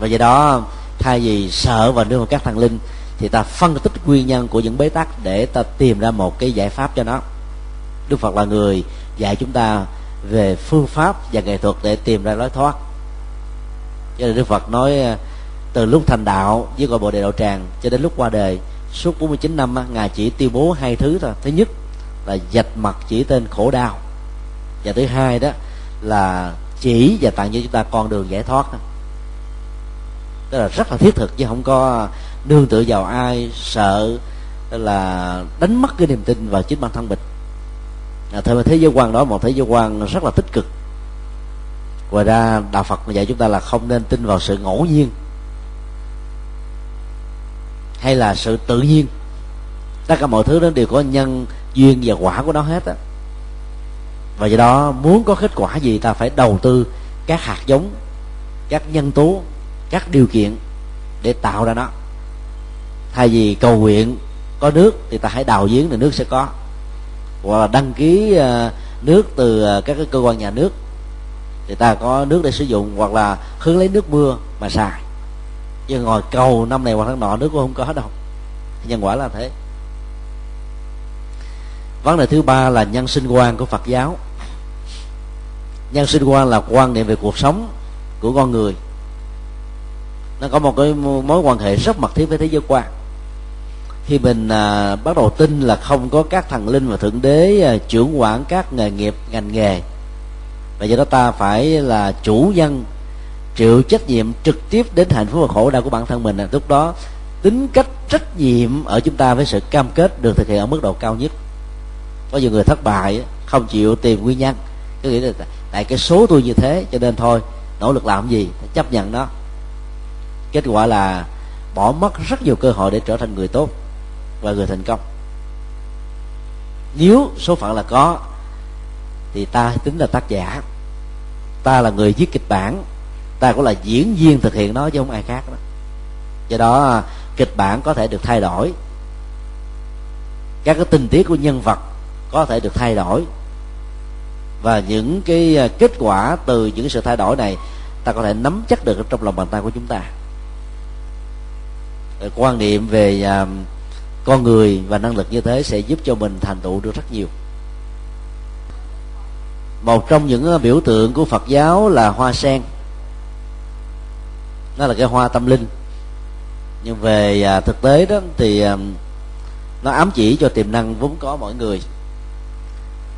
Và do đó thay vì sợ và nương vào các thần linh, thì ta phân tích nguyên nhân của những bế tắc để ta tìm ra một cái giải pháp cho nó. Đức phật là người dạy chúng ta về phương pháp và nghệ thuật để tìm ra lối thoát. Cho nên đức phật nói ờ, từ lúc thành đạo với gọi bộ đề đạo tràng cho đến lúc qua đời, suốt 49 năm ngài chỉ tuyên bố hai thứ thôi. Thứ nhất là dạch mặt chỉ tên khổ đau. Và thứ hai đó là chỉ và tặng cho chúng ta con đường giải thoát tức là rất là thiết thực chứ không có nương tựa vào ai sợ là đánh mất cái niềm tin vào chính bản thân mình. À, theo thế giới quan đó một thế giới quan rất là tích cực. Ngoài ra đạo phật dạy chúng ta là không nên tin vào sự ngẫu nhiên hay là sự tự nhiên. Tất cả mọi thứ đó đều có nhân duyên và quả của nó hết á. Và do đó muốn có kết quả gì ta phải đầu tư các hạt giống các nhân tố các điều kiện để tạo ra nó. Thay vì cầu nguyện có nước thì ta hãy đào giếng thì nước sẽ có. Hoặc là đăng ký ờ, nước từ ờ, các cái cơ quan nhà nước thì ta có nước để sử dụng. Hoặc là hướng lấy nước mưa mà xài. Chứ ngồi cầu năm này hoặc tháng nọ nước cũng không có đâu. Nhân quả là thế. Vấn đề thứ ba là nhân sinh quan của phật giáo. Nhân sinh quan là quan niệm về cuộc sống của con người nó có một cái mối quan hệ rất mật thiết với thế giới quan. Khi mình à, bắt đầu tin là không có các thần linh và thượng đế à, trưởng quản các nghề nghiệp ngành nghề và do đó ta phải là chủ nhân chịu trách nhiệm trực tiếp đến hạnh phúc và khổ đau của bản thân mình. À, lúc đó tính cách trách nhiệm ở chúng ta với sự cam kết được thực hiện ở mức độ cao nhất. Có nhiều người thất bại không chịu tìm nguyên nhân. Cứ nghĩ là tại cái số tôi như thế cho nên thôi nỗ lực làm gì chấp nhận nó kết quả là bỏ mất rất nhiều cơ hội để trở thành người tốt và người thành công. Nếu số phận là có, thì ta tính là tác giả. Ta là người viết kịch bản. Ta cũng là diễn viên thực hiện nó chứ không ai khác đó. Do đó à, kịch bản có thể được thay đổi. Các cái tình tiết của nhân vật có thể được thay đổi. Và những cái à, kết quả từ những sự thay đổi này, ta có thể nắm chắc được trong lòng bàn tay của chúng ta quan niệm về à, con người và năng lực như thế sẽ giúp cho mình thành tựu được rất nhiều. Một trong những à, biểu tượng của phật giáo là hoa sen. Nó là cái hoa tâm linh. Nhưng về à, thực tế đó thì à, nó ám chỉ cho tiềm năng vốn có mỗi người.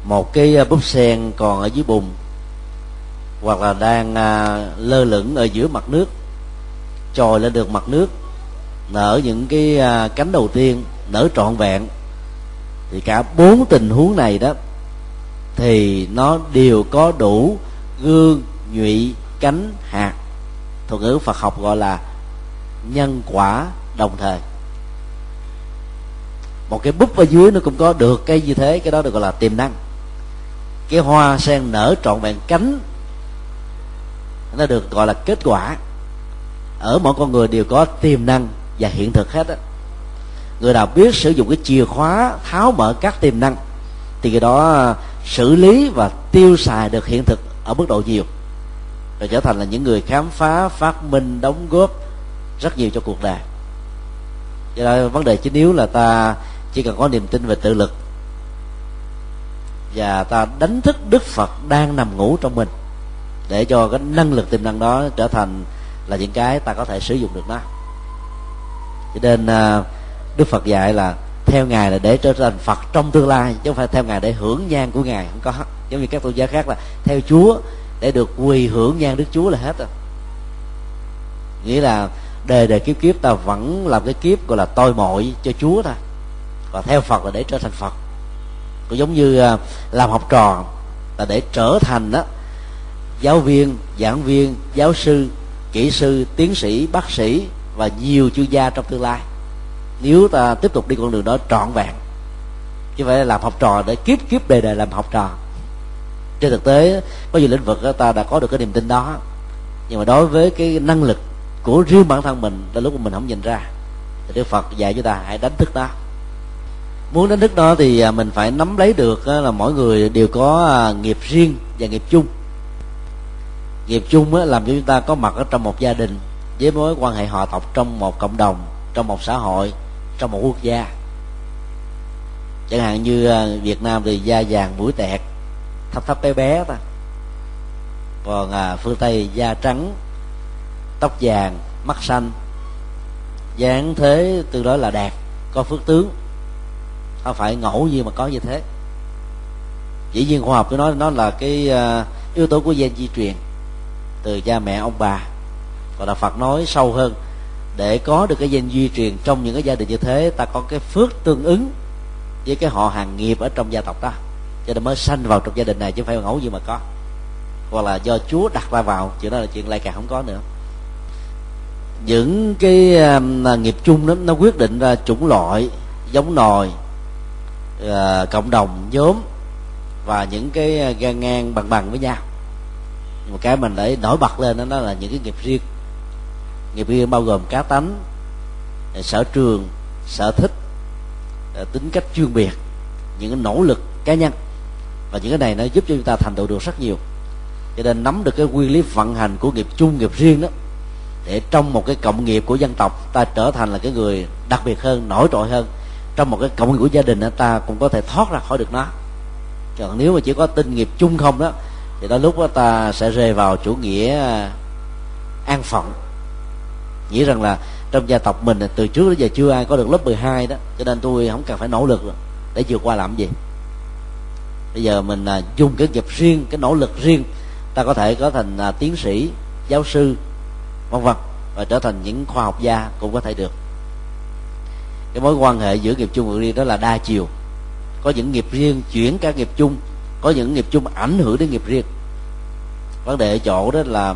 Một cái à, búp sen còn ở dưới bùn hoặc là đang à, lơ lửng ở giữa mặt nước trồi lên được mặt nước nở những cái à, cánh đầu tiên nở trọn vẹn, thì cả bốn tình huống này đó, thì nó đều có đủ gương, nhụy, cánh, hạt, thuật ngữ phật học gọi là nhân quả đồng thời. Một cái búp ở dưới nó cũng có được cái như thế, cái đó được gọi là tiềm năng. Cái hoa sen nở trọn vẹn cánh, nó được gọi là kết quả. Ở mỗi con người đều có tiềm năng và hiện thực hết á. Người nào biết sử dụng cái chìa khóa tháo mở các tiềm năng, thì cái đó à, xử lý và tiêu xài được hiện thực ở mức độ nhiều, rồi trở thành là những người khám phá, phát minh, đóng góp rất nhiều cho cuộc đời. Do đó, vấn đề chính yếu là ta chỉ cần có niềm tin về tự lực, và ta đánh thức đức phật đang nằm ngủ trong mình, để cho cái năng lực tiềm năng đó trở thành là những cái ta có thể sử dụng được nó cho nên à, đức phật dạy là theo ngài là để trở thành phật trong tương lai, chứ không phải theo ngài để hưởng nhan của ngài, không có. Giống như các tôn giáo khác là theo chúa, để được quỳ hưởng nhan đức chúa là hết rồi. Nghĩa là đời đời kiếp kiếp, ta vẫn làm cái kiếp gọi là tôi mội cho chúa thôi. Và theo phật là để trở thành phật. Cũng giống như à, làm học trò là để trở thành đó giáo viên, giảng viên, giáo sư, kỹ sư, tiến sĩ, bác sĩ và nhiều chuyên gia trong tương lai. Nếu ta tiếp tục đi con đường đó trọn vẹn, chứ phải làm học trò để kiếp kiếp đời đời làm học trò. Trên thực tế, có nhiều lĩnh vực ta đã có được cái niềm tin đó. Nhưng mà đối với cái năng lực của riêng bản thân mình, là lúc mà mình không nhìn ra, thì đức phật dạy chúng ta hãy đánh thức đó muốn đánh thức đó thì à, mình phải nắm lấy được là mỗi người đều có à, nghiệp riêng và nghiệp chung. Nghiệp chung làm cho chúng ta có mặt ở trong một gia đình với mối quan hệ họ tộc trong một cộng đồng trong một xã hội trong một quốc gia. Chẳng hạn như ờ, việt nam thì da vàng mũi tẹt thấp thấp bé bé ta còn à, phương tây da trắng tóc vàng mắt xanh. Dáng thế tương đối là đẹp có phước tướng. Không phải ngẫu nhiên mà có như thế. Dĩ nhiên khoa học tôi nói nó là cái uh, yếu tố của gen di truyền từ cha mẹ ông bà và là phật nói sâu hơn. Để có được cái danh duy truyền trong những cái gia đình như thế ta có cái phước tương ứng với cái họ hàng nghiệp ở trong gia tộc đó cho nên mới sanh vào trong gia đình này chứ không phải ngẫu nhiên mà có. Hoặc là do chúa đặt ra vào chuyện đó là chuyện lại càng không có nữa. Những cái uh, nghiệp chung đó nó quyết định ra chủng loại giống nòi uh, cộng đồng nhóm và những cái ờ, gan ngang bằng bằng với nhau. Một cái mình để nổi bật lên đó, đó là những cái nghiệp riêng nghiệp riêng bao gồm cá tánh à, sở trường sở thích à, tính cách chuyên biệt những nỗ lực cá nhân. Và những cái này nó giúp cho chúng ta thành tựu được rất nhiều. Cho nên nắm được cái nguyên lý vận hành của nghiệp chung nghiệp riêng đó để trong một cái cộng nghiệp của dân tộc ta trở thành là cái người đặc biệt hơn nổi trội hơn. Trong một cái cộng nghiệp của gia đình đó, ta cũng có thể thoát ra khỏi được nó. Còn nếu mà chỉ có tinh nghiệp chung không đó thì đó lúc đó ta sẽ rơi vào chủ nghĩa à, an phận nghĩ rằng là trong gia tộc mình từ trước đến giờ chưa ai có được lớp 12 đó cho nên tôi không cần phải nỗ lực để vượt qua làm gì. Bây giờ mình à, dùng cái nghiệp riêng cái nỗ lực riêng ta có thể có thành à, tiến sĩ giáo sư vân vân và trở thành những khoa học gia cũng có thể được. Cái mối quan hệ giữa nghiệp chung và riêng đó là đa chiều. Có những nghiệp riêng chuyển các nghiệp chung có những nghiệp chung ảnh hưởng đến nghiệp riêng. Vấn đề ở chỗ đó là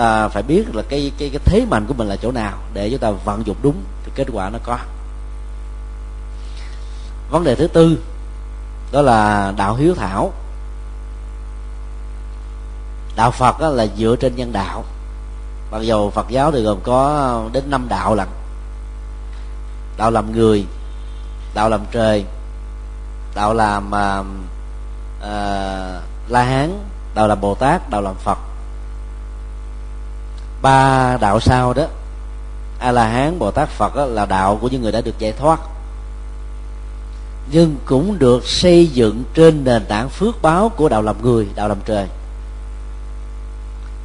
ta phải biết là cái cái cái thế mạnh của mình là chỗ nào để chúng ta vận dụng đúng thì kết quả nó có. Vấn đề thứ tư đó là đạo hiếu thảo. Đạo phật là dựa trên nhân đạo. Mặc dù phật giáo thì gồm có đến năm đạo lận. Đạo làm người đạo làm trời đạo làm uh, la hán đạo làm bồ tát đạo làm phật ba đạo sau đó. A la hán bồ tát phật là đạo của những người đã được giải thoát. Nhưng cũng được xây dựng trên nền tảng phước báo của đạo làm người đạo làm trời.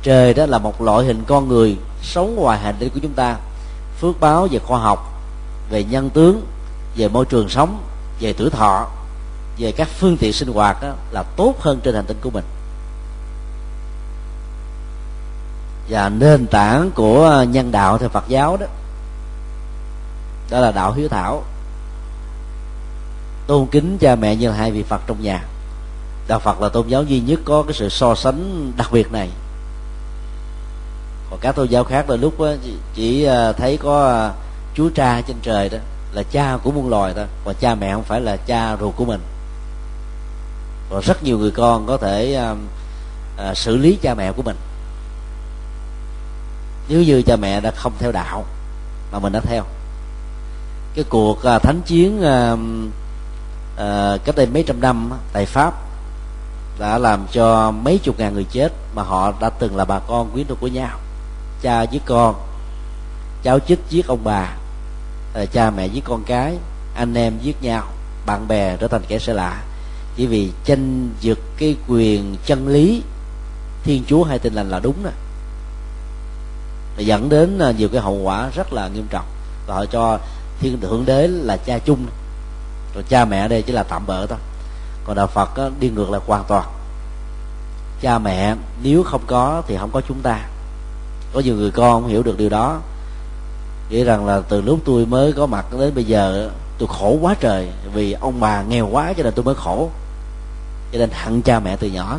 Trời đó là một loại hình con người sống ngoài hành tinh của chúng ta. Phước báo về khoa học về nhân tướng về môi trường sống về tuổi thọ về các phương tiện sinh hoạt đó, là tốt hơn trên hành tinh của mình. Và nền tảng của nhân đạo theo Phật giáo đó đó là đạo hiếu thảo. Tôn kính cha mẹ như là hai vị Phật trong nhà. Đạo Phật là tôn giáo duy nhất có cái sự so sánh đặc biệt này. Còn các tôn giáo khác là lúc chỉ à, thấy có à, chúa cha trên trời đó là cha của muôn loài thôi và cha mẹ không phải là cha ruột của mình. Còn rất nhiều người con có thể uh, uh, xử lý cha mẹ của mình nếu như cha mẹ đã không theo đạo mà mình đã theo. Cái cuộc à, thánh chiến uh, uh, cách đây mấy trăm năm tại pháp đã làm cho mấy chục ngàn người chết mà họ đã từng là bà con quyến thuộc của nhau. Cha với con cháu chích giết ông bà cha mẹ với con cái anh em giết nhau bạn bè trở thành kẻ xa lạ. Chỉ vì tranh giật cái quyền chân lý thiên chúa hay tin lành là đúng và dẫn đến à, nhiều cái hậu quả rất là nghiêm trọng. Và họ cho thiên thượng đế là cha chung. Rồi cha mẹ đây chỉ là tạm bỡ thôi. Còn đạo phật à, đi ngược lại hoàn toàn. Cha mẹ, nếu không có thì không có chúng ta. Có nhiều người con không hiểu được điều đó. Nghĩ rằng là từ lúc tôi mới có mặt đến bây giờ, tôi khổ quá trời. Vì ông bà nghèo quá cho nên tôi mới khổ. Cho nên hận cha mẹ từ nhỏ.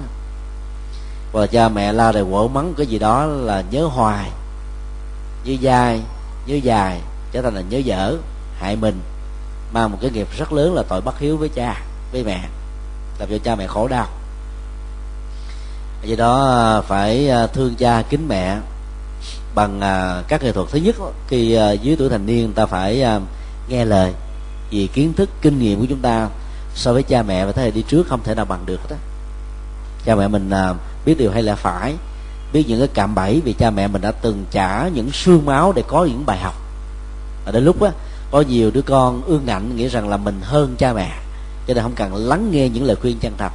Và cha mẹ la rồi quở mắng cái gì đó là nhớ hoài nhớ dai nhớ dài, trở thành là nhớ dở, hại mình. Mang một cái nghiệp rất lớn là tội bất hiếu với cha, với mẹ, làm cho cha mẹ khổ đau. Do đó, phải à, thương cha, kính mẹ bằng à, các nghệ thuật. Thứ nhất, khi à, dưới tuổi thành niên, ta phải nghe lời vì kiến thức, kinh nghiệm của chúng ta so với cha mẹ và thế hệ đi trước không thể nào bằng được đó cha mẹ mình biết điều hay là phải biết những cái cạm bẫy vì cha mẹ mình đã từng trả những xương máu để có những bài học. Và đến lúc á có nhiều đứa con ương ngạnh nghĩ rằng là mình hơn cha mẹ cho nên không cần lắng nghe những lời khuyên chân thật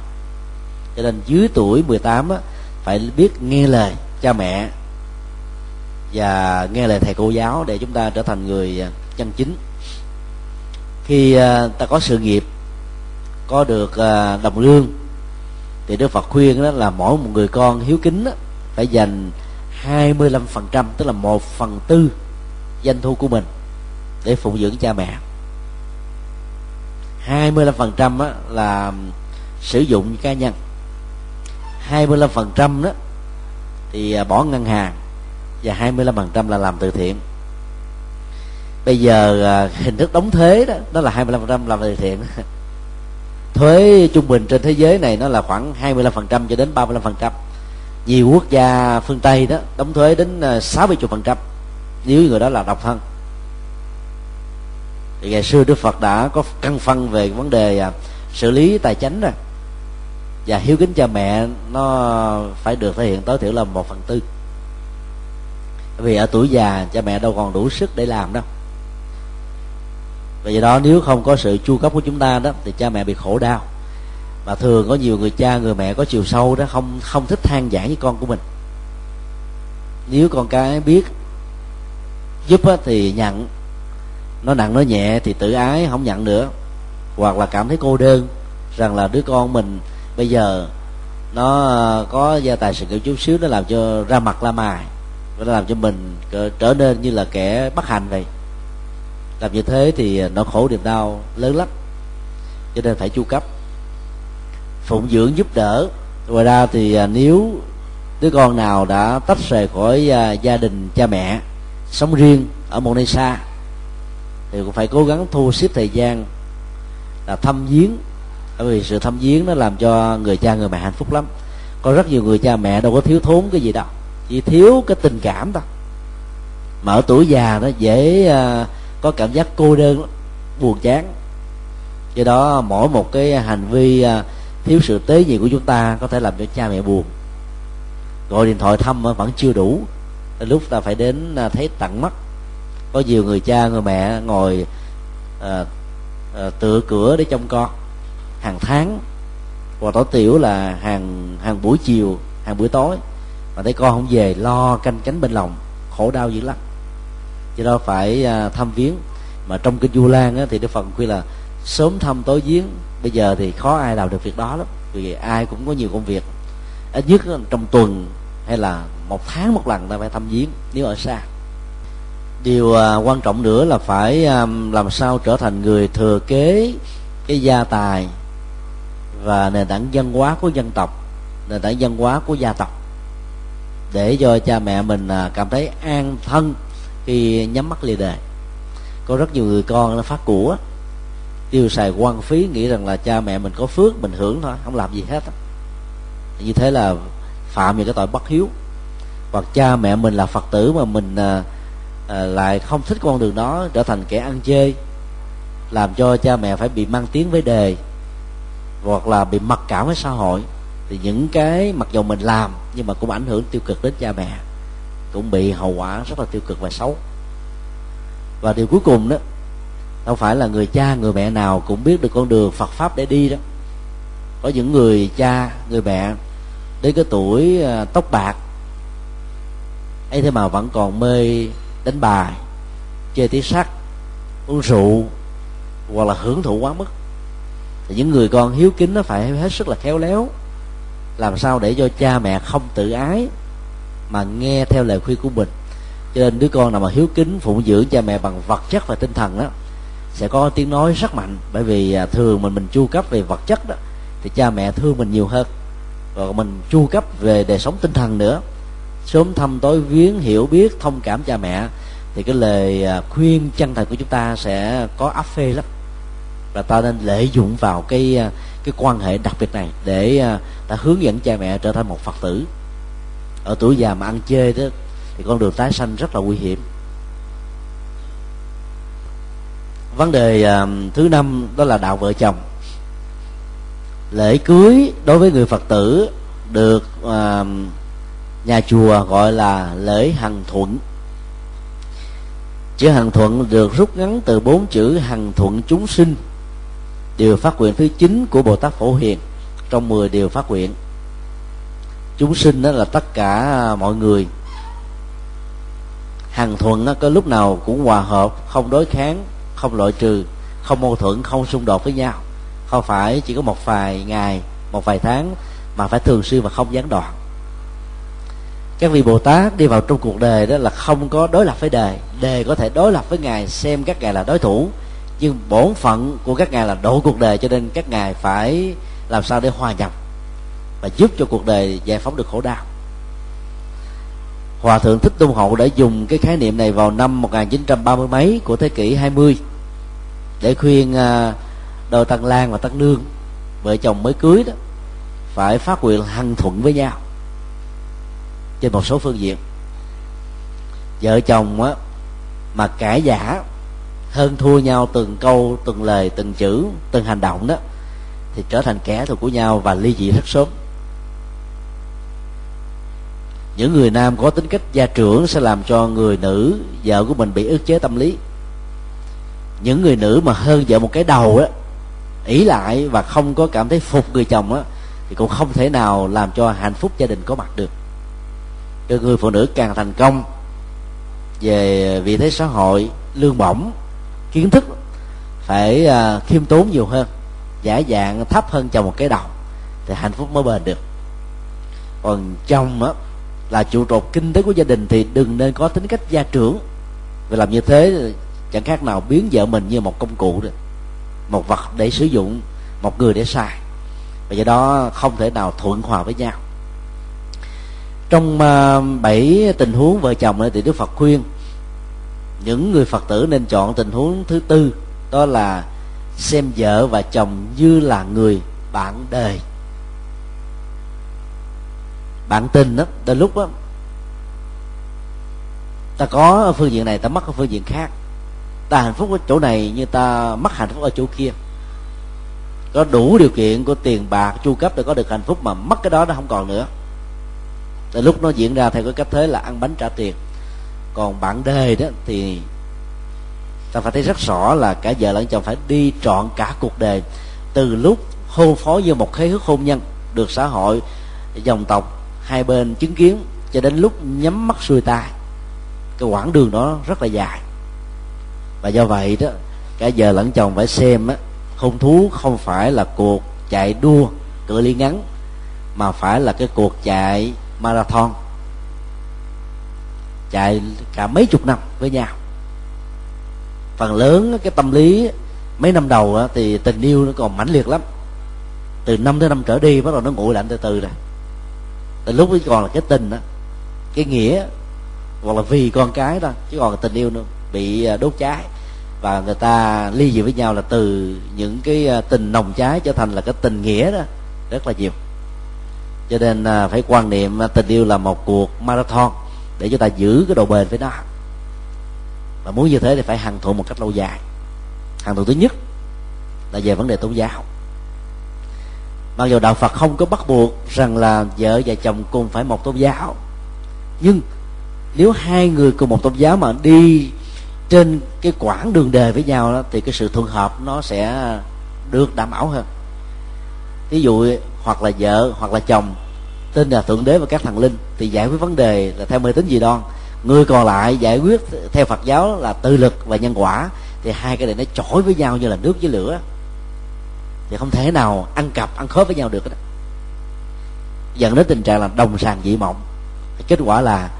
cho nên dưới tuổi 18 á, phải biết nghe lời cha mẹ và nghe lời thầy cô giáo để chúng ta trở thành người à, chân chính. Khi à, ta có sự nghiệp có được à, đồng lương thì Đức Phật khuyên đó là mỗi một người con hiếu kính đó, phải dành 25% tức là một phần tư doanh thu của mình để phụng dưỡng cha mẹ. 25% á, là sử dụng cá nhân. 25% đó thì à, bỏ ngân hàng và 25% là làm từ thiện. Bây giờ à, hình thức đóng thuế đó đó là 25% làm từ thiện. [LAUGHS] Thuế trung bình trên thế giới này nó là khoảng 25% cho đến 35% nhiều quốc gia phương Tây đó đóng thuế đến ờ, 60% trăm. nếu người đó là độc thân. Thì ngày xưa Đức Phật đã có căn phân về vấn đề à, xử lý tài chính rồi. Và hiếu kính cha mẹ nó phải được thể hiện tối thiểu là một phần tư. Vì ở tuổi già, cha mẹ đâu còn đủ sức để làm đâu. Vì vậy đó nếu không có sự chu cấp của chúng ta đó, thì cha mẹ bị khổ đau và thường có nhiều người cha người mẹ có chiều sâu đó không không thích than giảng với con của mình. Nếu con cái biết giúp á, thì nhận. Nó nặng nó nhẹ thì tự ái không nhận nữa. Hoặc là cảm thấy cô đơn rằng là đứa con mình bây giờ nó ờ, có gia tài sự nghiệp chút xíu nó làm cho ra mặt la mài. Nó làm cho mình trở nên như là kẻ bất hạnh vậy. Làm như thế thì ờ, nó khổ niềm đau lớn lắm. Cho nên phải chu cấp phụng dưỡng giúp đỡ. Ngoài ra thì à, nếu đứa con nào đã tách rời khỏi à, gia đình cha mẹ, sống riêng ở một nơi xa thì cũng phải cố gắng thu xếp thời gian là thăm viếng. Bởi vì sự thăm viếng nó làm cho người cha người mẹ hạnh phúc lắm. Có rất nhiều người cha mẹ đâu có thiếu thốn cái gì đâu. Chỉ thiếu cái tình cảm thôi. Mà ở tuổi già nó dễ à, có cảm giác cô đơn buồn chán. Do đó mỗi một cái hành vi thiếu sự tế nhị của chúng ta có thể làm cho cha mẹ buồn. Gọi điện thoại thăm vẫn chưa đủ. Lúc ta phải đến à, thấy tận mắt. Có nhiều người cha người mẹ ngồi à, à, tựa cửa để trông con. Hàng tháng và tối tiểu là hàng hàng buổi chiều hàng buổi tối mà thấy con không về lo canh cánh bên lòng khổ đau dữ lắm. Cho đó phải à, thăm viếng. Mà trong kinh du lan á, thì đức phật khuyên là sớm thăm tối viếng bây giờ thì khó ai làm được việc đó lắm, vì ai cũng có nhiều công việc. Ít nhất trong tuần hay là một tháng một lần ta phải thăm viếng, nếu ở xa. Điều à, quan trọng nữa là phải à, làm sao trở thành người thừa kế cái gia tài và nền tảng văn hóa của dân tộc, nền tảng văn hóa của gia tộc, để cho cha mẹ mình à, cảm thấy an thân khi nhắm mắt lìa đời có rất nhiều người con nó phát của tiêu xài quan phí nghĩ rằng là cha mẹ mình có phước mình hưởng thôi không làm gì hết như thế là phạm những cái tội bất hiếu. Hoặc cha mẹ mình là phật tử mà mình à, à, lại không thích con đường đó trở thành kẻ ăn chơi làm cho cha mẹ phải bị mang tiếng với đề hoặc là bị mặc cảm với xã hội thì những cái mặc dù mình làm nhưng mà cũng ảnh hưởng tiêu cực đến cha mẹ cũng bị hậu quả rất là tiêu cực và xấu. Và điều cuối cùng đó đâu phải là người cha, người mẹ nào cũng biết được con đường Phật pháp để đi đó. Có những người cha, người mẹ đến cái tuổi à, tóc bạc, ấy thế mà vẫn còn mê đánh bài chơi tí sắt, uống rượu, hoặc là hưởng thụ quá mức. Thì những người con hiếu kính nó phải hết sức là khéo léo. Làm sao để cho cha mẹ không tự ái mà nghe theo lời khuyên của mình. Cho nên đứa con nào mà hiếu kính phụng dưỡng cha mẹ bằng vật chất và tinh thần đó sẽ có tiếng nói rất mạnh. Bởi vì à, thường mình mình chu cấp về vật chất đó, thì cha mẹ thương mình nhiều hơn. Và mình chu cấp về đời sống tinh thần nữa. Sớm thăm tối viếng, hiểu biết, thông cảm cha mẹ, thì cái lời à, khuyên chân thành của chúng ta sẽ có áp phê lắm. Và ta nên lợi dụng vào cái à, cái quan hệ đặc biệt này để ta hướng dẫn cha mẹ trở thành một phật tử. Ở tuổi già mà ăn chơi đó, thì con đường tái sanh rất là nguy hiểm. Vấn đề à, thứ năm đó là đạo vợ chồng. Lễ cưới đối với người phật tử được uh, nhà chùa gọi là lễ hằng thuận. Chữ hằng thuận được rút ngắn từ bốn chữ hằng thuận chúng sinh điều phát nguyện thứ chín của bồ tát phổ hiền trong 10 điều phát nguyện. Chúng sinh đó là tất cả mọi người. Hằng thuận nó có lúc nào cũng hòa hợp không đối kháng không loại trừ không mâu thuẫn không xung đột với nhau. Không phải chỉ có một vài ngày một vài tháng mà phải thường xuyên và không gián đoạn. Các vị bồ tát đi vào trong cuộc đời đó là không có đối lập với đề, đề có thể đối lập với ngài xem các ngài là đối thủ. Nhưng bổn phận của các ngài là độ cuộc đời cho nên các ngài phải làm sao để hòa nhập và giúp cho cuộc đời giải phóng được khổ đau. Hòa thượng Thích Tôn Hậu đã dùng cái khái niệm này vào năm 1930 mấy của thế kỷ 20 để khuyên à, đôi tăng lan và tăng nương, vợ chồng mới cưới đó, phải phát nguyện hằng thuận với nhau trên một số phương diện. Vợ chồng á, mà cãi giả, hơn thua nhau từng câu, từng lời, từng chữ, từng hành động đó, thì trở thành kẻ thù của nhau và ly dị rất sớm. Những người nam có tính cách gia trưởng sẽ làm cho người nữ, vợ của mình bị ức chế tâm lý những người nữ mà hơn vợ một cái đầu á ỷ lại và không có cảm thấy phục người chồng á thì cũng không thể nào làm cho hạnh phúc gia đình có mặt được. Cho người phụ nữ càng thành công về vị thế xã hội lương bổng kiến thức phải uh, khiêm tốn nhiều hơn giả dạng thấp hơn chồng một cái đầu thì hạnh phúc mới bền được. Còn chồng á là trụ cột kinh tế của gia đình thì đừng nên có tính cách gia trưởng. Vì làm như thế chẳng khác nào biến vợ mình như một công cụ rồi một vật để sử dụng, một người để xài. Và do đó không thể nào thuận hòa với nhau. Trong à, bảy tình huống vợ chồng thì đức phật khuyên, những người phật tử nên chọn tình huống thứ tư, đó là xem vợ và chồng như là người bạn đời. Bạn tình đó, đến lúc đó, ta có ở phương diện này, ta mất ở phương diện khác ta hạnh phúc ở chỗ này như ta mất hạnh phúc ở chỗ kia. Có đủ điều kiện của tiền bạc, chu cấp để có được hạnh phúc mà mất cái đó nó không còn nữa. Từ lúc nó diễn ra theo cái cách thế là ăn bánh trả tiền. Còn bạn đề đó thì ta phải thấy rất rõ là cả vợ lẫn chồng phải đi trọn cả cuộc đời. Từ lúc hôn phối như một khế ước hôn nhân, được xã hội, dòng tộc, hai bên chứng kiến, cho đến lúc nhắm mắt xuôi tai cái quãng đường đó rất là dài và do vậy đó cả giờ lẫn chồng phải xem á hôn thú không phải là cuộc chạy đua cự ly ngắn mà phải là cái cuộc chạy marathon. Chạy cả mấy chục năm với nhau. Phần lớn cái tâm lý mấy năm đầu á, thì tình yêu nó còn mãnh liệt lắm. Từ năm tới năm trở đi bắt đầu nó nguội lạnh từ từ rồi từ lúc ấy còn là cái tình đó cái nghĩa hoặc là vì con cái đó chứ còn tình yêu nữa bị à, đốt cháy và người ta ly dị với nhau là từ những cái à, tình nồng cháy trở thành là cái tình nghĩa đó, rất là nhiều. Cho nên à, phải quan niệm à, tình yêu là một cuộc marathon để chúng ta giữ cái độ bền với nó. Và muốn như thế thì phải hằng thụ một cách lâu dài. Hằng thụ thứ nhất là về vấn đề tôn giáo. Mặc dù đạo phật không có bắt buộc rằng là vợ và chồng cùng phải một tôn giáo, nhưng nếu hai người cùng một tôn giáo mà đi trên cái quãng đường đề với nhau đó, thì cái sự thuận hợp nó sẽ được đảm bảo hơn. Ví dụ hoặc là vợ hoặc là chồng tin là thượng đế và các thần linh thì giải quyết vấn đề là theo mê tín gì đoan. Người còn lại giải quyết theo phật giáo là tự lực và nhân quả, thì hai cái này nó chổi với nhau như là nước với lửa. Thì không thể nào ăn cặp, ăn khớp với nhau được đó. Dẫn đến tình trạng là đồng sàng dị mộng. Kết quả là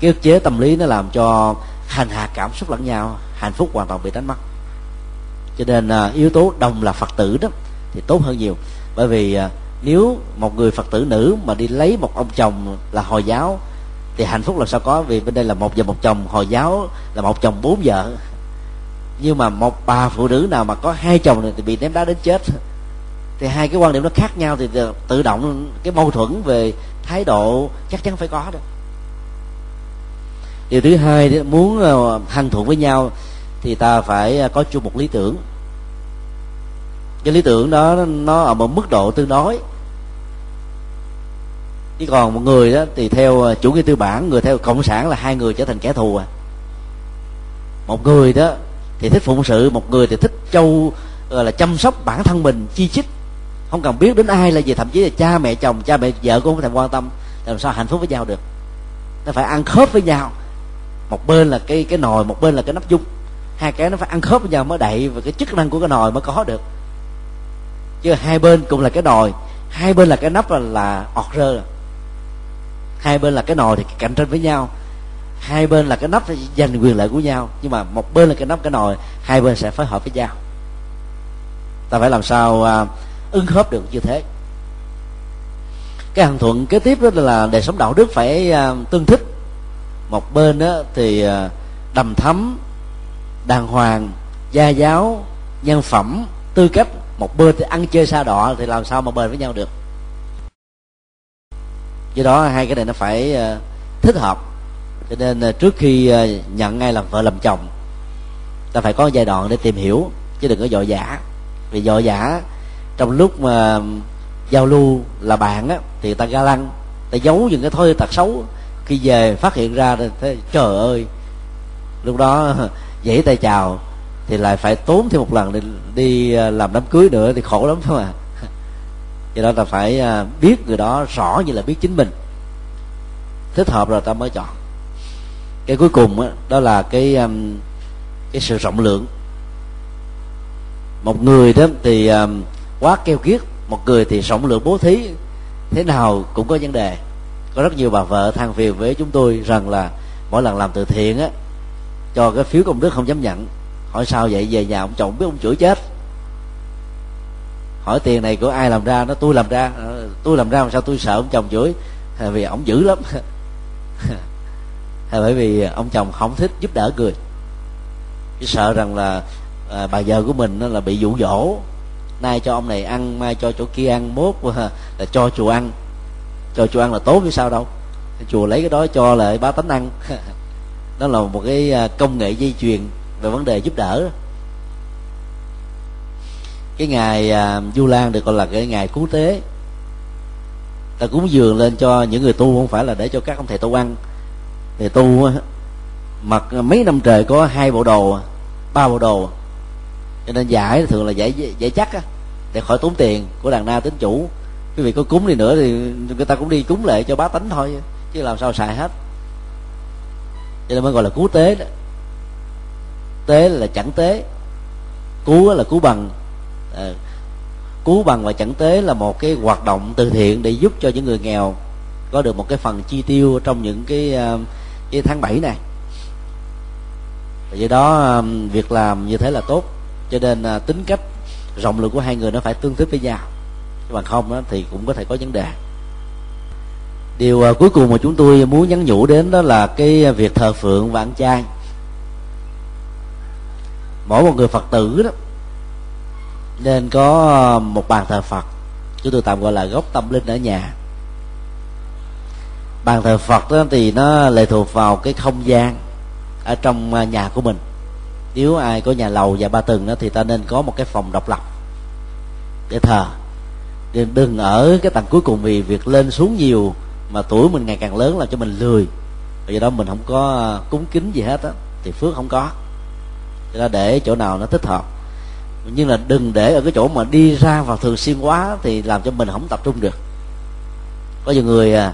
cái ức chế tâm lý nó làm cho hành hạ cảm xúc lẫn nhau, hạnh phúc hoàn toàn bị đánh mất. Cho nên à, yếu tố đồng là phật tử đó thì tốt hơn nhiều. Bởi vì à, nếu một người phật tử nữ mà đi lấy một ông chồng là hồi giáo thì hạnh phúc là sao có? Vì bên đây là một vợ một chồng, hồi giáo là một chồng bốn vợ nhưng mà một bà phụ nữ nào mà có hai chồng này thì bị ném đá đến chết. Thì hai cái quan điểm nó khác nhau thì tự động cái mâu thuẫn về thái độ chắc chắn phải có đó điều thứ hai muốn ờ, thuận với nhau thì ta phải ờ, có chung một lý tưởng. Cái lý tưởng đó nó ở một mức độ tương đối. Chứ còn một người đó thì theo ờ, chủ nghĩa tư bản người theo cộng sản là hai người trở thành kẻ thù à. Một người đó thì thích phụng sự một người thì thích châu gọi là chăm sóc bản thân mình chi chích không cần biết đến ai là gì thậm chí là cha mẹ chồng cha mẹ vợ cũng không thèm quan tâm. Làm sao hạnh phúc với nhau được? Nó phải ăn khớp với nhau một bên là cái cái nồi một bên là cái nắp dung. Hai cái nó phải ăn khớp với nhau mới đậy và cái chức năng của cái nồi mới có được. Chứ hai bên cũng là cái nồi. Hai bên là cái nắp là, là ọt rơ. Hai bên là cái nồi thì cạnh tranh với nhau. Hai bên là cái nắp thì giành quyền lợi của nhau. Nhưng mà một bên là cái nắp cái nồi hai bên sẽ phối hợp với nhau. Ta phải làm sao à, ứng khớp được như thế? Cái hằng thuận kế tiếp đó là đời sống đạo đức phải à, tương thích một bên đó thì à, đầm thấm đàng hoàng, gia giáo, nhân phẩm, tư cách. Một bên thì ăn chơi xa đọ thì làm sao mà bền với nhau được? Do đó hai cái này nó phải à, thích hợp. Cho nên à, trước khi nhận ngay làm vợ làm chồng, ta phải có giai đoạn để tìm hiểu, chứ đừng có dội giả vì dội giả trong lúc mà giao lưu là bạn á, thì ta ga lăng, ta giấu những cái thói tật xấu khi về phát hiện ra thì trời ơi lúc đó [LAUGHS] dãy tay chào thì lại phải tốn thêm một lần đi, đi làm đám cưới nữa thì khổ lắm thôi mà [LAUGHS] do đó ta phải à, biết người đó rõ như là biết chính mình. Thích hợp rồi ta mới chọn. Cái cuối cùng đó, đó là cái cái sự rộng lượng. Một người đó thì quá keo kiết một người thì rộng lượng bố thí. Thế nào cũng có vấn đề có rất nhiều bà vợ than phiền với chúng tôi rằng là mỗi lần làm từ thiện á cho cái phiếu công đức không dám nhận. Hỏi sao vậy? Về nhà ông chồng biết ông chửi chết. Hỏi tiền này của ai làm ra? Nó tôi làm ra. Ờ, tôi làm ra mà sao tôi sợ ông chồng chửi? Vì ông dữ lắm. [LAUGHS] Hay bởi vì ông chồng không thích giúp đỡ người. Cái sợ rằng là à, bà vợ của mình nó là bị dụ dỗ. Nay cho ông này ăn mai cho chỗ kia ăn mốt là cho chùa ăn cho chùa ăn là tốt như sao đâu. Chùa lấy cái đó cho lại bá tánh ăn. [LAUGHS] Đó là một cái à, công nghệ dây chuyền về vấn đề giúp đỡ. Cái ngày à, du lan được gọi là cái ngày cứu tế. Ta cúng dường lên cho những người tu, không phải là để cho các ông thầy tu ăn. Thầy tu mặc mấy năm trời có hai bộ đồ, ba bộ đồ. Cho nên giải thường là giải giải chắc á, để khỏi tốn tiền của đàn na tính chủ quý vị có cúng đi nữa thì người ta cũng đi cúng lệ cho bá tánh thôi chứ làm sao xài hết. Cho nên mới gọi là cứu tế đó. Tế là chẳng tế cứu là cứu bằng. Ờ, à, cứu bằng và chẳng tế là một cái hoạt động từ thiện để giúp cho những người nghèo có được một cái phần chi tiêu trong những cái ờ, cái tháng 7 này. Và do đó ờ, việc làm như thế là tốt. Cho nên tính cách rộng lượng của hai người nó phải tương thích với nhau bằng không thì cũng có thể có vấn đề. Điều à, cuối cùng mà chúng tôi muốn nhắn nhủ đến đó là cái việc thờ phượng và ăn chay. Mỗi một người phật tử đó nên có một bàn thờ phật. Chúng tôi tạm gọi là gốc tâm linh ở nhà. Bàn thờ phật đó thì nó lệ thuộc vào cái không gian ở trong à, nhà của mình. Nếu ai có nhà lầu và ba tầng đó thì ta nên có một cái phòng độc lập để thờ đừng, đừng ở cái tầng cuối cùng vì việc lên xuống nhiều mà tuổi mình ngày càng lớn làm cho mình lười. Vì đó mình không có ờ, cúng kính gì hết á thì phước không có. Cho nên để chỗ nào nó thích hợp. Nhưng là đừng để ở cái chỗ mà đi ra vào thường xuyên quá thì làm cho mình không tập trung được. Có nhiều người à,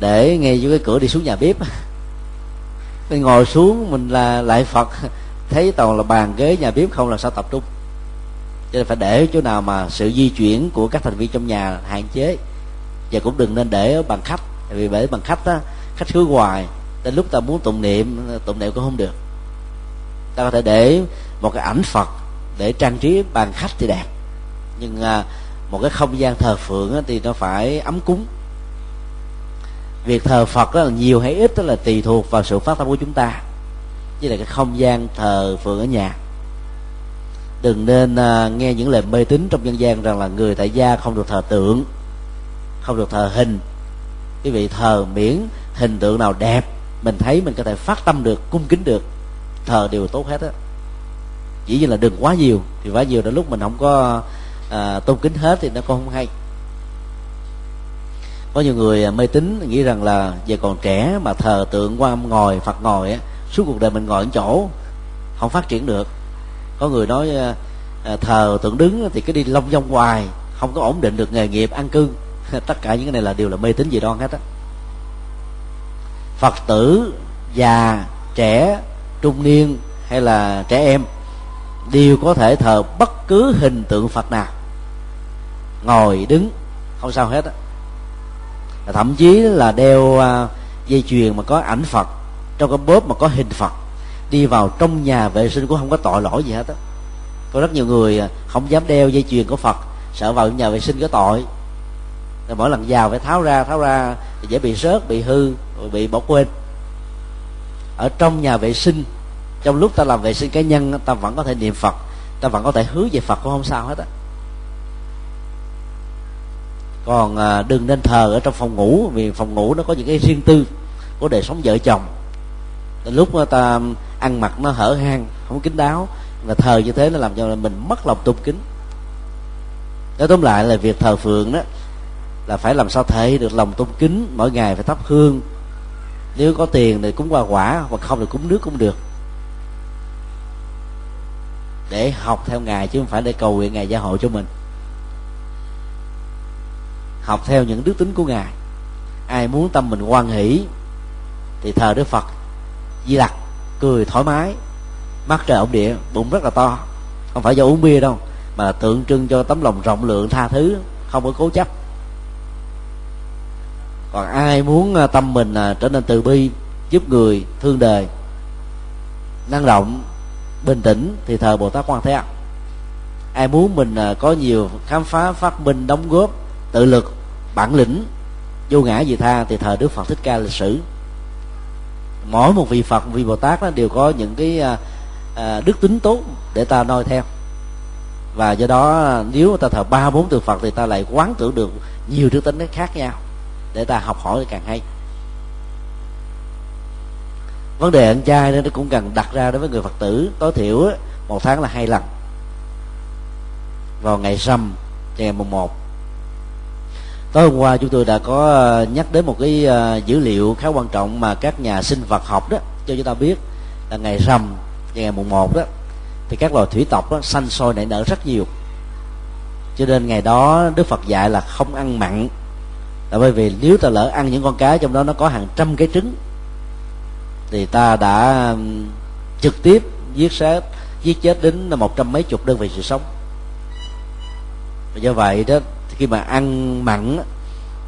để ngay dưới cái cửa đi xuống nhà bếp. [LAUGHS] Mình ngồi xuống mình là lại phật [LAUGHS] thấy toàn là bàn ghế nhà bếp không là sao tập trung cho nên phải để chỗ nào mà sự di chuyển của các thành viên trong nhà hạn chế. Và cũng đừng nên để ở bàn khách. Vì bởi bàn khách á, khách khứa hoài. Đến lúc ta muốn tụng niệm tụng niệm cũng không được. Ta có thể để một cái ảnh phật để trang trí bàn khách thì đẹp. Nhưng à, một cái không gian thờ phượng thì nó phải ấm cúng. Việc thờ phật đó là nhiều hay ít đó là tùy thuộc vào sự phát tâm của chúng ta. Như là cái không gian thờ phượng ở nhà đừng nên à, nghe những lời mê tín trong dân gian rằng là người tại gia không được thờ tượng không được thờ hình. Quý vị thờ miễn hình tượng nào đẹp mình thấy mình có thể phát tâm được cung kính được thờ đều tốt hết á. Chỉ như là đừng quá nhiều thì quá nhiều đến lúc mình không có à, tôn kính hết thì nó cũng không hay. Có nhiều người à, mê tín nghĩ rằng là về còn trẻ mà thờ tượng quan ngồi phật ngồi á suốt cuộc đời mình ngồi ở chỗ không phát triển được có người nói ờ, ờ, thờ tượng đứng thì cứ đi long dong hoài, không có ổn định được nghề nghiệp, ăn cư. [LAUGHS] Tất cả những cái này là đều là mê tín gì đoan hết á. Phật tử già, trẻ, trung niên hay là trẻ em đều có thể thờ bất cứ hình tượng phật nào. Ngồi đứng, không sao hết á. Thậm chí là đeo ờ, dây chuyền mà có ảnh phật, trong cái bóp mà có hình phật đi vào trong nhà vệ sinh cũng không có tội lỗi gì hết á. Có rất nhiều người à, không dám đeo dây chuyền của phật, sợ vào nhà vệ sinh có tội. Rồi mỗi lần vào phải tháo ra tháo ra thì dễ bị rớt, bị hư, rồi bị bỏ quên. Ở trong nhà vệ sinh, trong lúc ta làm vệ sinh cá nhân, ta vẫn có thể niệm phật, ta vẫn có thể hứa về phật cũng không sao hết á. Còn à, đừng nên thờ ở trong phòng ngủ, vì phòng ngủ nó có những cái riêng tư của đời sống vợ chồng. Lúc ta ăn mặc nó hở hang, không kín đáo. Và thờ như thế nó làm cho mình mất lòng tôn kính. Nói tóm lại là việc thờ phượng đó là phải làm sao thể được lòng tôn kính, mỗi ngày phải thắp hương. Nếu có tiền thì cúng hoa quả, hoặc không thì cúng nước cũng được. Để học theo ngài chứ không phải để cầu nguyện ngài gia hộ cho mình. Học theo những đức tính của ngài. Ai muốn tâm mình hoan hỷ thì thờ đức phật, di lặc cười thoải mái. Mắt trời ổng địa bụng rất là to. Không phải do uống bia đâu, mà là tượng trưng cho tấm lòng rộng lượng tha thứ, không có cố chấp. Còn ai muốn à, tâm mình à, trở nên từ bi, giúp người thương đời, năng động, bình tĩnh thì thờ bồ tát quan thế âm. Ai muốn mình à, có nhiều khám phá, phát minh, đóng góp tự lực, bản lĩnh, vô ngã gì tha thì thờ đức phật thích ca lịch sử mỗi một vị phật vị bồ tát đó đều có những cái à, à, đức tính tốt để ta noi theo. Và do đó nếu ta thờ ba bốn tượng phật thì ta lại quán tưởng được nhiều đức tính khác nhau để ta học hỏi càng hay. Vấn đề ăn chay nên nó cũng cần đặt ra đối với người phật tử tối thiểu một tháng là hai lần. Vào ngày rằm ngày mùng một tối hôm qua chúng tôi đã có ờ, nhắc đến một cái ờ, dữ liệu khá quan trọng mà các nhà sinh vật học đó, cho chúng ta biết là ngày rằm, ngày mùng một đó, thì các loài thủy tộc đó sanh sôi nảy nở rất nhiều. Cho nên ngày đó đức phật dạy là không ăn mặn. Là bởi vì nếu ta lỡ ăn những con cá trong đó nó có hàng trăm cái trứng, thì ta đã trực tiếp giết sát giết chết đến một trăm mấy chục đơn vị sự sống. Và do vậy đó khi mà ăn mặn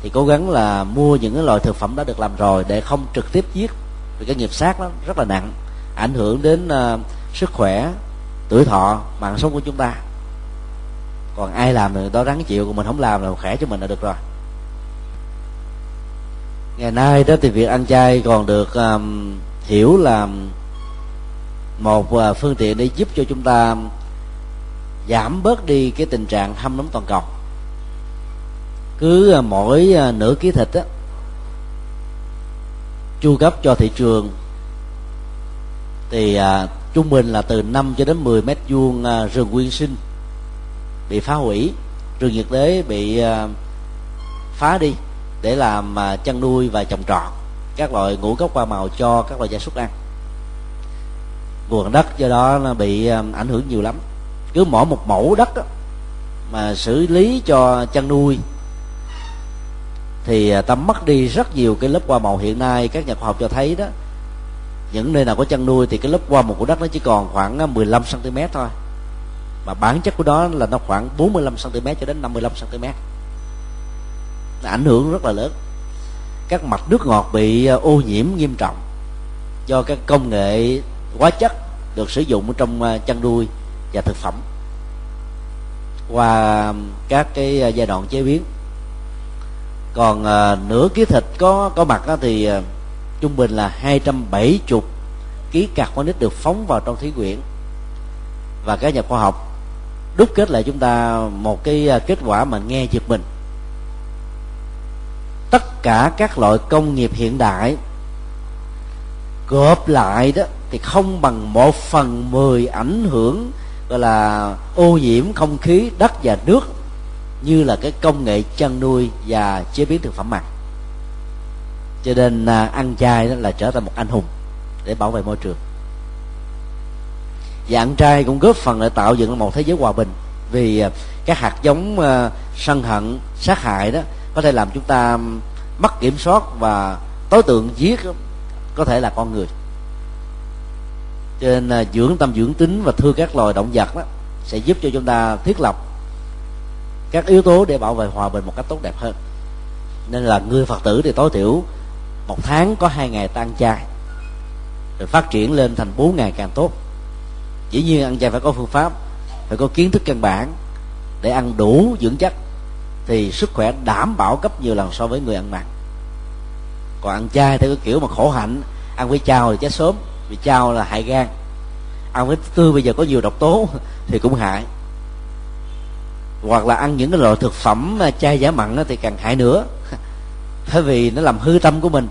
thì cố gắng là mua những cái loại thực phẩm đã được làm rồi để không trực tiếp giết vì cái nghiệp sát nó rất là nặng ảnh hưởng đến uh, sức khỏe tuổi thọ mạng sống của chúng ta. Còn ai làm thì đó ráng chịu còn mình không làm là khỏe cho mình là được rồi. Ngày nay đó thì việc ăn chay còn được um, hiểu là một uh, phương tiện để giúp cho chúng ta giảm bớt đi cái tình trạng hâm nóng toàn cầu cứ à, mỗi à, nửa ký thịt á chu cấp cho thị trường. Thì à, trung bình là từ 5 cho đến 10 mét vuông à, rừng nguyên sinh bị phá hủy rừng nhiệt đới bị à, phá đi để làm à, chăn nuôi và trồng trọt các loại ngũ cốc hoa màu cho các loại gia súc ăn. Nguồn đất do đó nó bị à, ảnh hưởng nhiều lắm. Cứ mỗi một mẫu đất đó, mà xử lý cho chăn nuôi thì à, ta mất đi rất nhiều cái lớp hoa màu hiện nay. Các nhà khoa học cho thấy đó. Những nơi nào có chăn nuôi thì cái lớp hoa màu của đất nó chỉ còn khoảng à, 15 cm thôi. Mà bản chất của đó là nó khoảng 45 cm cho đến 55 cm nó ảnh hưởng rất là lớn. Các mạch nước ngọt bị à, ô nhiễm nghiêm trọng do các công nghệ hóa chất được sử dụng trong chăn nuôi và thực phẩm qua các cái giai đoạn chế biến còn à, nửa ký thịt có có mặt đó thì à, trung bình là 270 ký carbonic được phóng vào trong thí quyển và các nhà khoa học. Đúc kết lại chúng ta một cái à, kết quả mà nghe giật mình. Tất cả các loại công nghiệp hiện đại gộp lại đó thì không bằng một phần mười ảnh hưởng gọi là ô nhiễm không khí đất và nước như là cái công nghệ chăn nuôi và chế biến thực phẩm mặn. Cho nên à, ăn chay đó là trở thành một anh hùng để bảo vệ môi trường. Và ăn chay cũng góp phần để tạo dựng một thế giới hòa bình vì à, các hạt giống à, sân hận sát hại đó có thể làm chúng ta mất kiểm soát và tối tượng giết có thể là con người. Cho nên à, dưỡng tâm dưỡng tính và thương các loài động vật đó sẽ giúp cho chúng ta thiết lập các yếu tố để bảo vệ hòa bình một cách tốt đẹp hơn. Nên là người phật tử thì tối thiểu một tháng có hai ngày tan chay rồi phát triển lên thành bốn ngày càng tốt. Dĩ nhiên ăn chay phải có phương pháp, phải có kiến thức căn bản để ăn đủ dưỡng chất, thì sức khỏe đảm bảo gấp nhiều lần so với người ăn mặn. Còn ăn chay theo cái kiểu mà khổ hạnh, ăn với chao thì chết sớm, vì chao là hại gan. Ăn với tươi bây giờ có nhiều độc tố [LAUGHS] thì cũng hại hoặc là ăn những cái loại thực phẩm chay giả mặn thì càng hại nữa. [LAUGHS] Bởi vì nó làm hư tâm của mình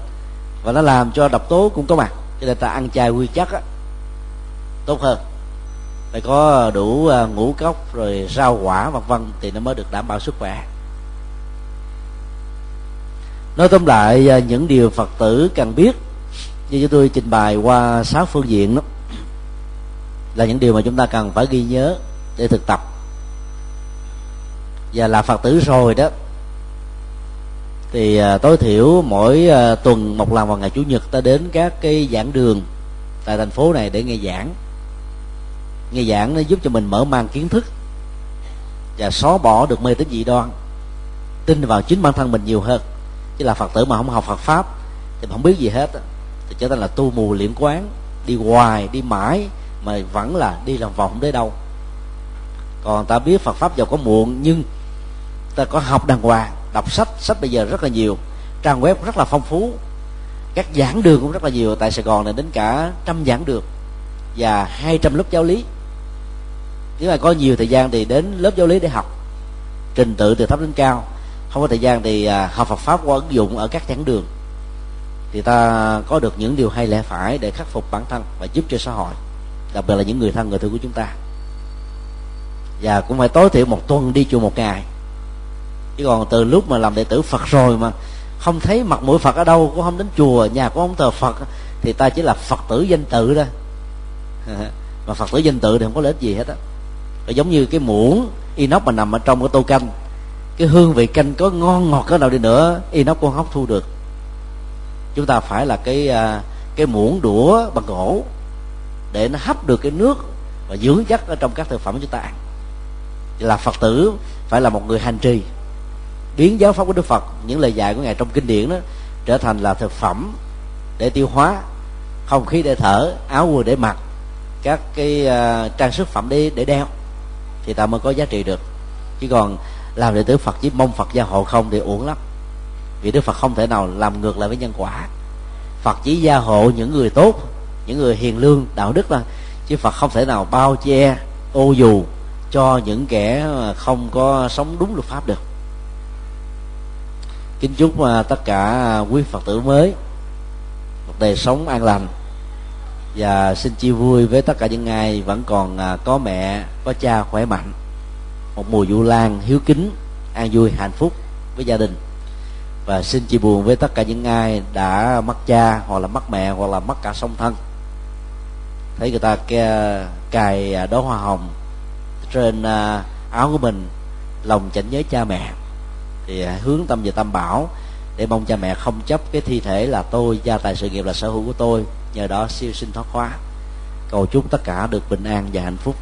và nó làm cho độc tố cũng có mặt. Cho nên ta ăn chay quy chất á, tốt hơn. Phải có đủ à, ngũ cốc rồi rau quả vân vân thì nó mới được đảm bảo sức khỏe. Nói tóm lại à, những điều phật tử cần biết như chúng tôi trình bày qua sáu phương diện đó là những điều mà chúng ta cần phải ghi nhớ để thực tập và là phật tử rồi đó. Thì à, tối thiểu mỗi à, tuần một lần vào ngày chủ nhật ta đến các cái giảng đường tại thành phố này để nghe giảng. Nghe giảng nó giúp cho mình mở mang kiến thức và xóa bỏ được mê tín dị đoan, tin vào chính bản thân mình nhiều hơn. Chứ là phật tử mà không học phật pháp thì không biết gì hết thì trở thành là tu mù liễm quán, đi hoài, đi mãi mà vẫn là đi làm vòng đến đâu. Còn ta biết phật pháp giàu có muộn nhưng ta có học đàng hoàng, đọc sách sách bây giờ rất là nhiều, trang web rất là phong phú, các giảng đường cũng rất là nhiều, tại sài gòn này đến cả trăm giảng đường và hai trăm lớp giáo lý. Nếu mà có nhiều thời gian thì đến lớp giáo lý để học, trình tự từ thấp đến cao. Không có thời gian thì à, học Phật pháp qua ứng dụng ở các giảng đường. Thì ta có được những điều hay lẽ phải để khắc phục bản thân và giúp cho xã hội, đặc biệt là những người thân, người thương của chúng ta. Và cũng phải tối thiểu một tuần đi chùa một ngày chứ còn từ lúc mà làm đệ tử phật rồi mà không thấy mặt mũi phật ở đâu, cũng không đến chùa, nhà cũng không thờ phật, thì ta chỉ là phật tử danh tự đó [LAUGHS] mà phật tử danh tự thì không có lợi ích gì hết á. Giống như cái muỗng inox mà nằm ở trong cái tô canh. Cái hương vị canh có ngon ngọt cái nào đi nữa, inox cũng không hấp thu được. Chúng ta phải là cái à, cái muỗng đũa bằng gỗ để nó hấp được cái nước và dưỡng chất ở trong các thực phẩm chúng ta ăn. Là phật tử phải là một người hành trì biến giáo pháp của đức phật những lời dạy của ngài trong kinh điển đó trở thành là thực phẩm để tiêu hóa không khí để thở áo quần để mặc các cái uh, trang sức phẩm để để đeo thì ta mới có giá trị được. Chứ còn làm đệ tử phật chỉ mong phật gia hộ không thì uổng lắm. Vì đức phật không thể nào làm ngược lại với nhân quả. Phật chỉ gia hộ những người tốt những người hiền lương đạo đức là chứ phật không thể nào bao che ô dù cho những kẻ à, không có sống đúng luật pháp được kính chúc mà tất cả à, quý phật tử mới một đời sống an lành. Và xin chia vui với tất cả những ai vẫn còn à, có mẹ, có cha khỏe mạnh. Một mùa vu lan hiếu kính, an vui, hạnh phúc với gia đình. Và xin chia buồn với tất cả những ai đã mất cha, hoặc là mất mẹ, hoặc là mất cả song thân. Thấy người ta cài à, đóa hoa hồng trên áo của mình, lòng chảnh nhớ cha mẹ thì à, hướng tâm về tam bảo để mong cha mẹ không chấp cái thi thể là tôi, gia tài sự nghiệp là sở hữu của tôi. Nhờ đó siêu sinh thoát hóa cầu chúc tất cả được bình an và hạnh phúc.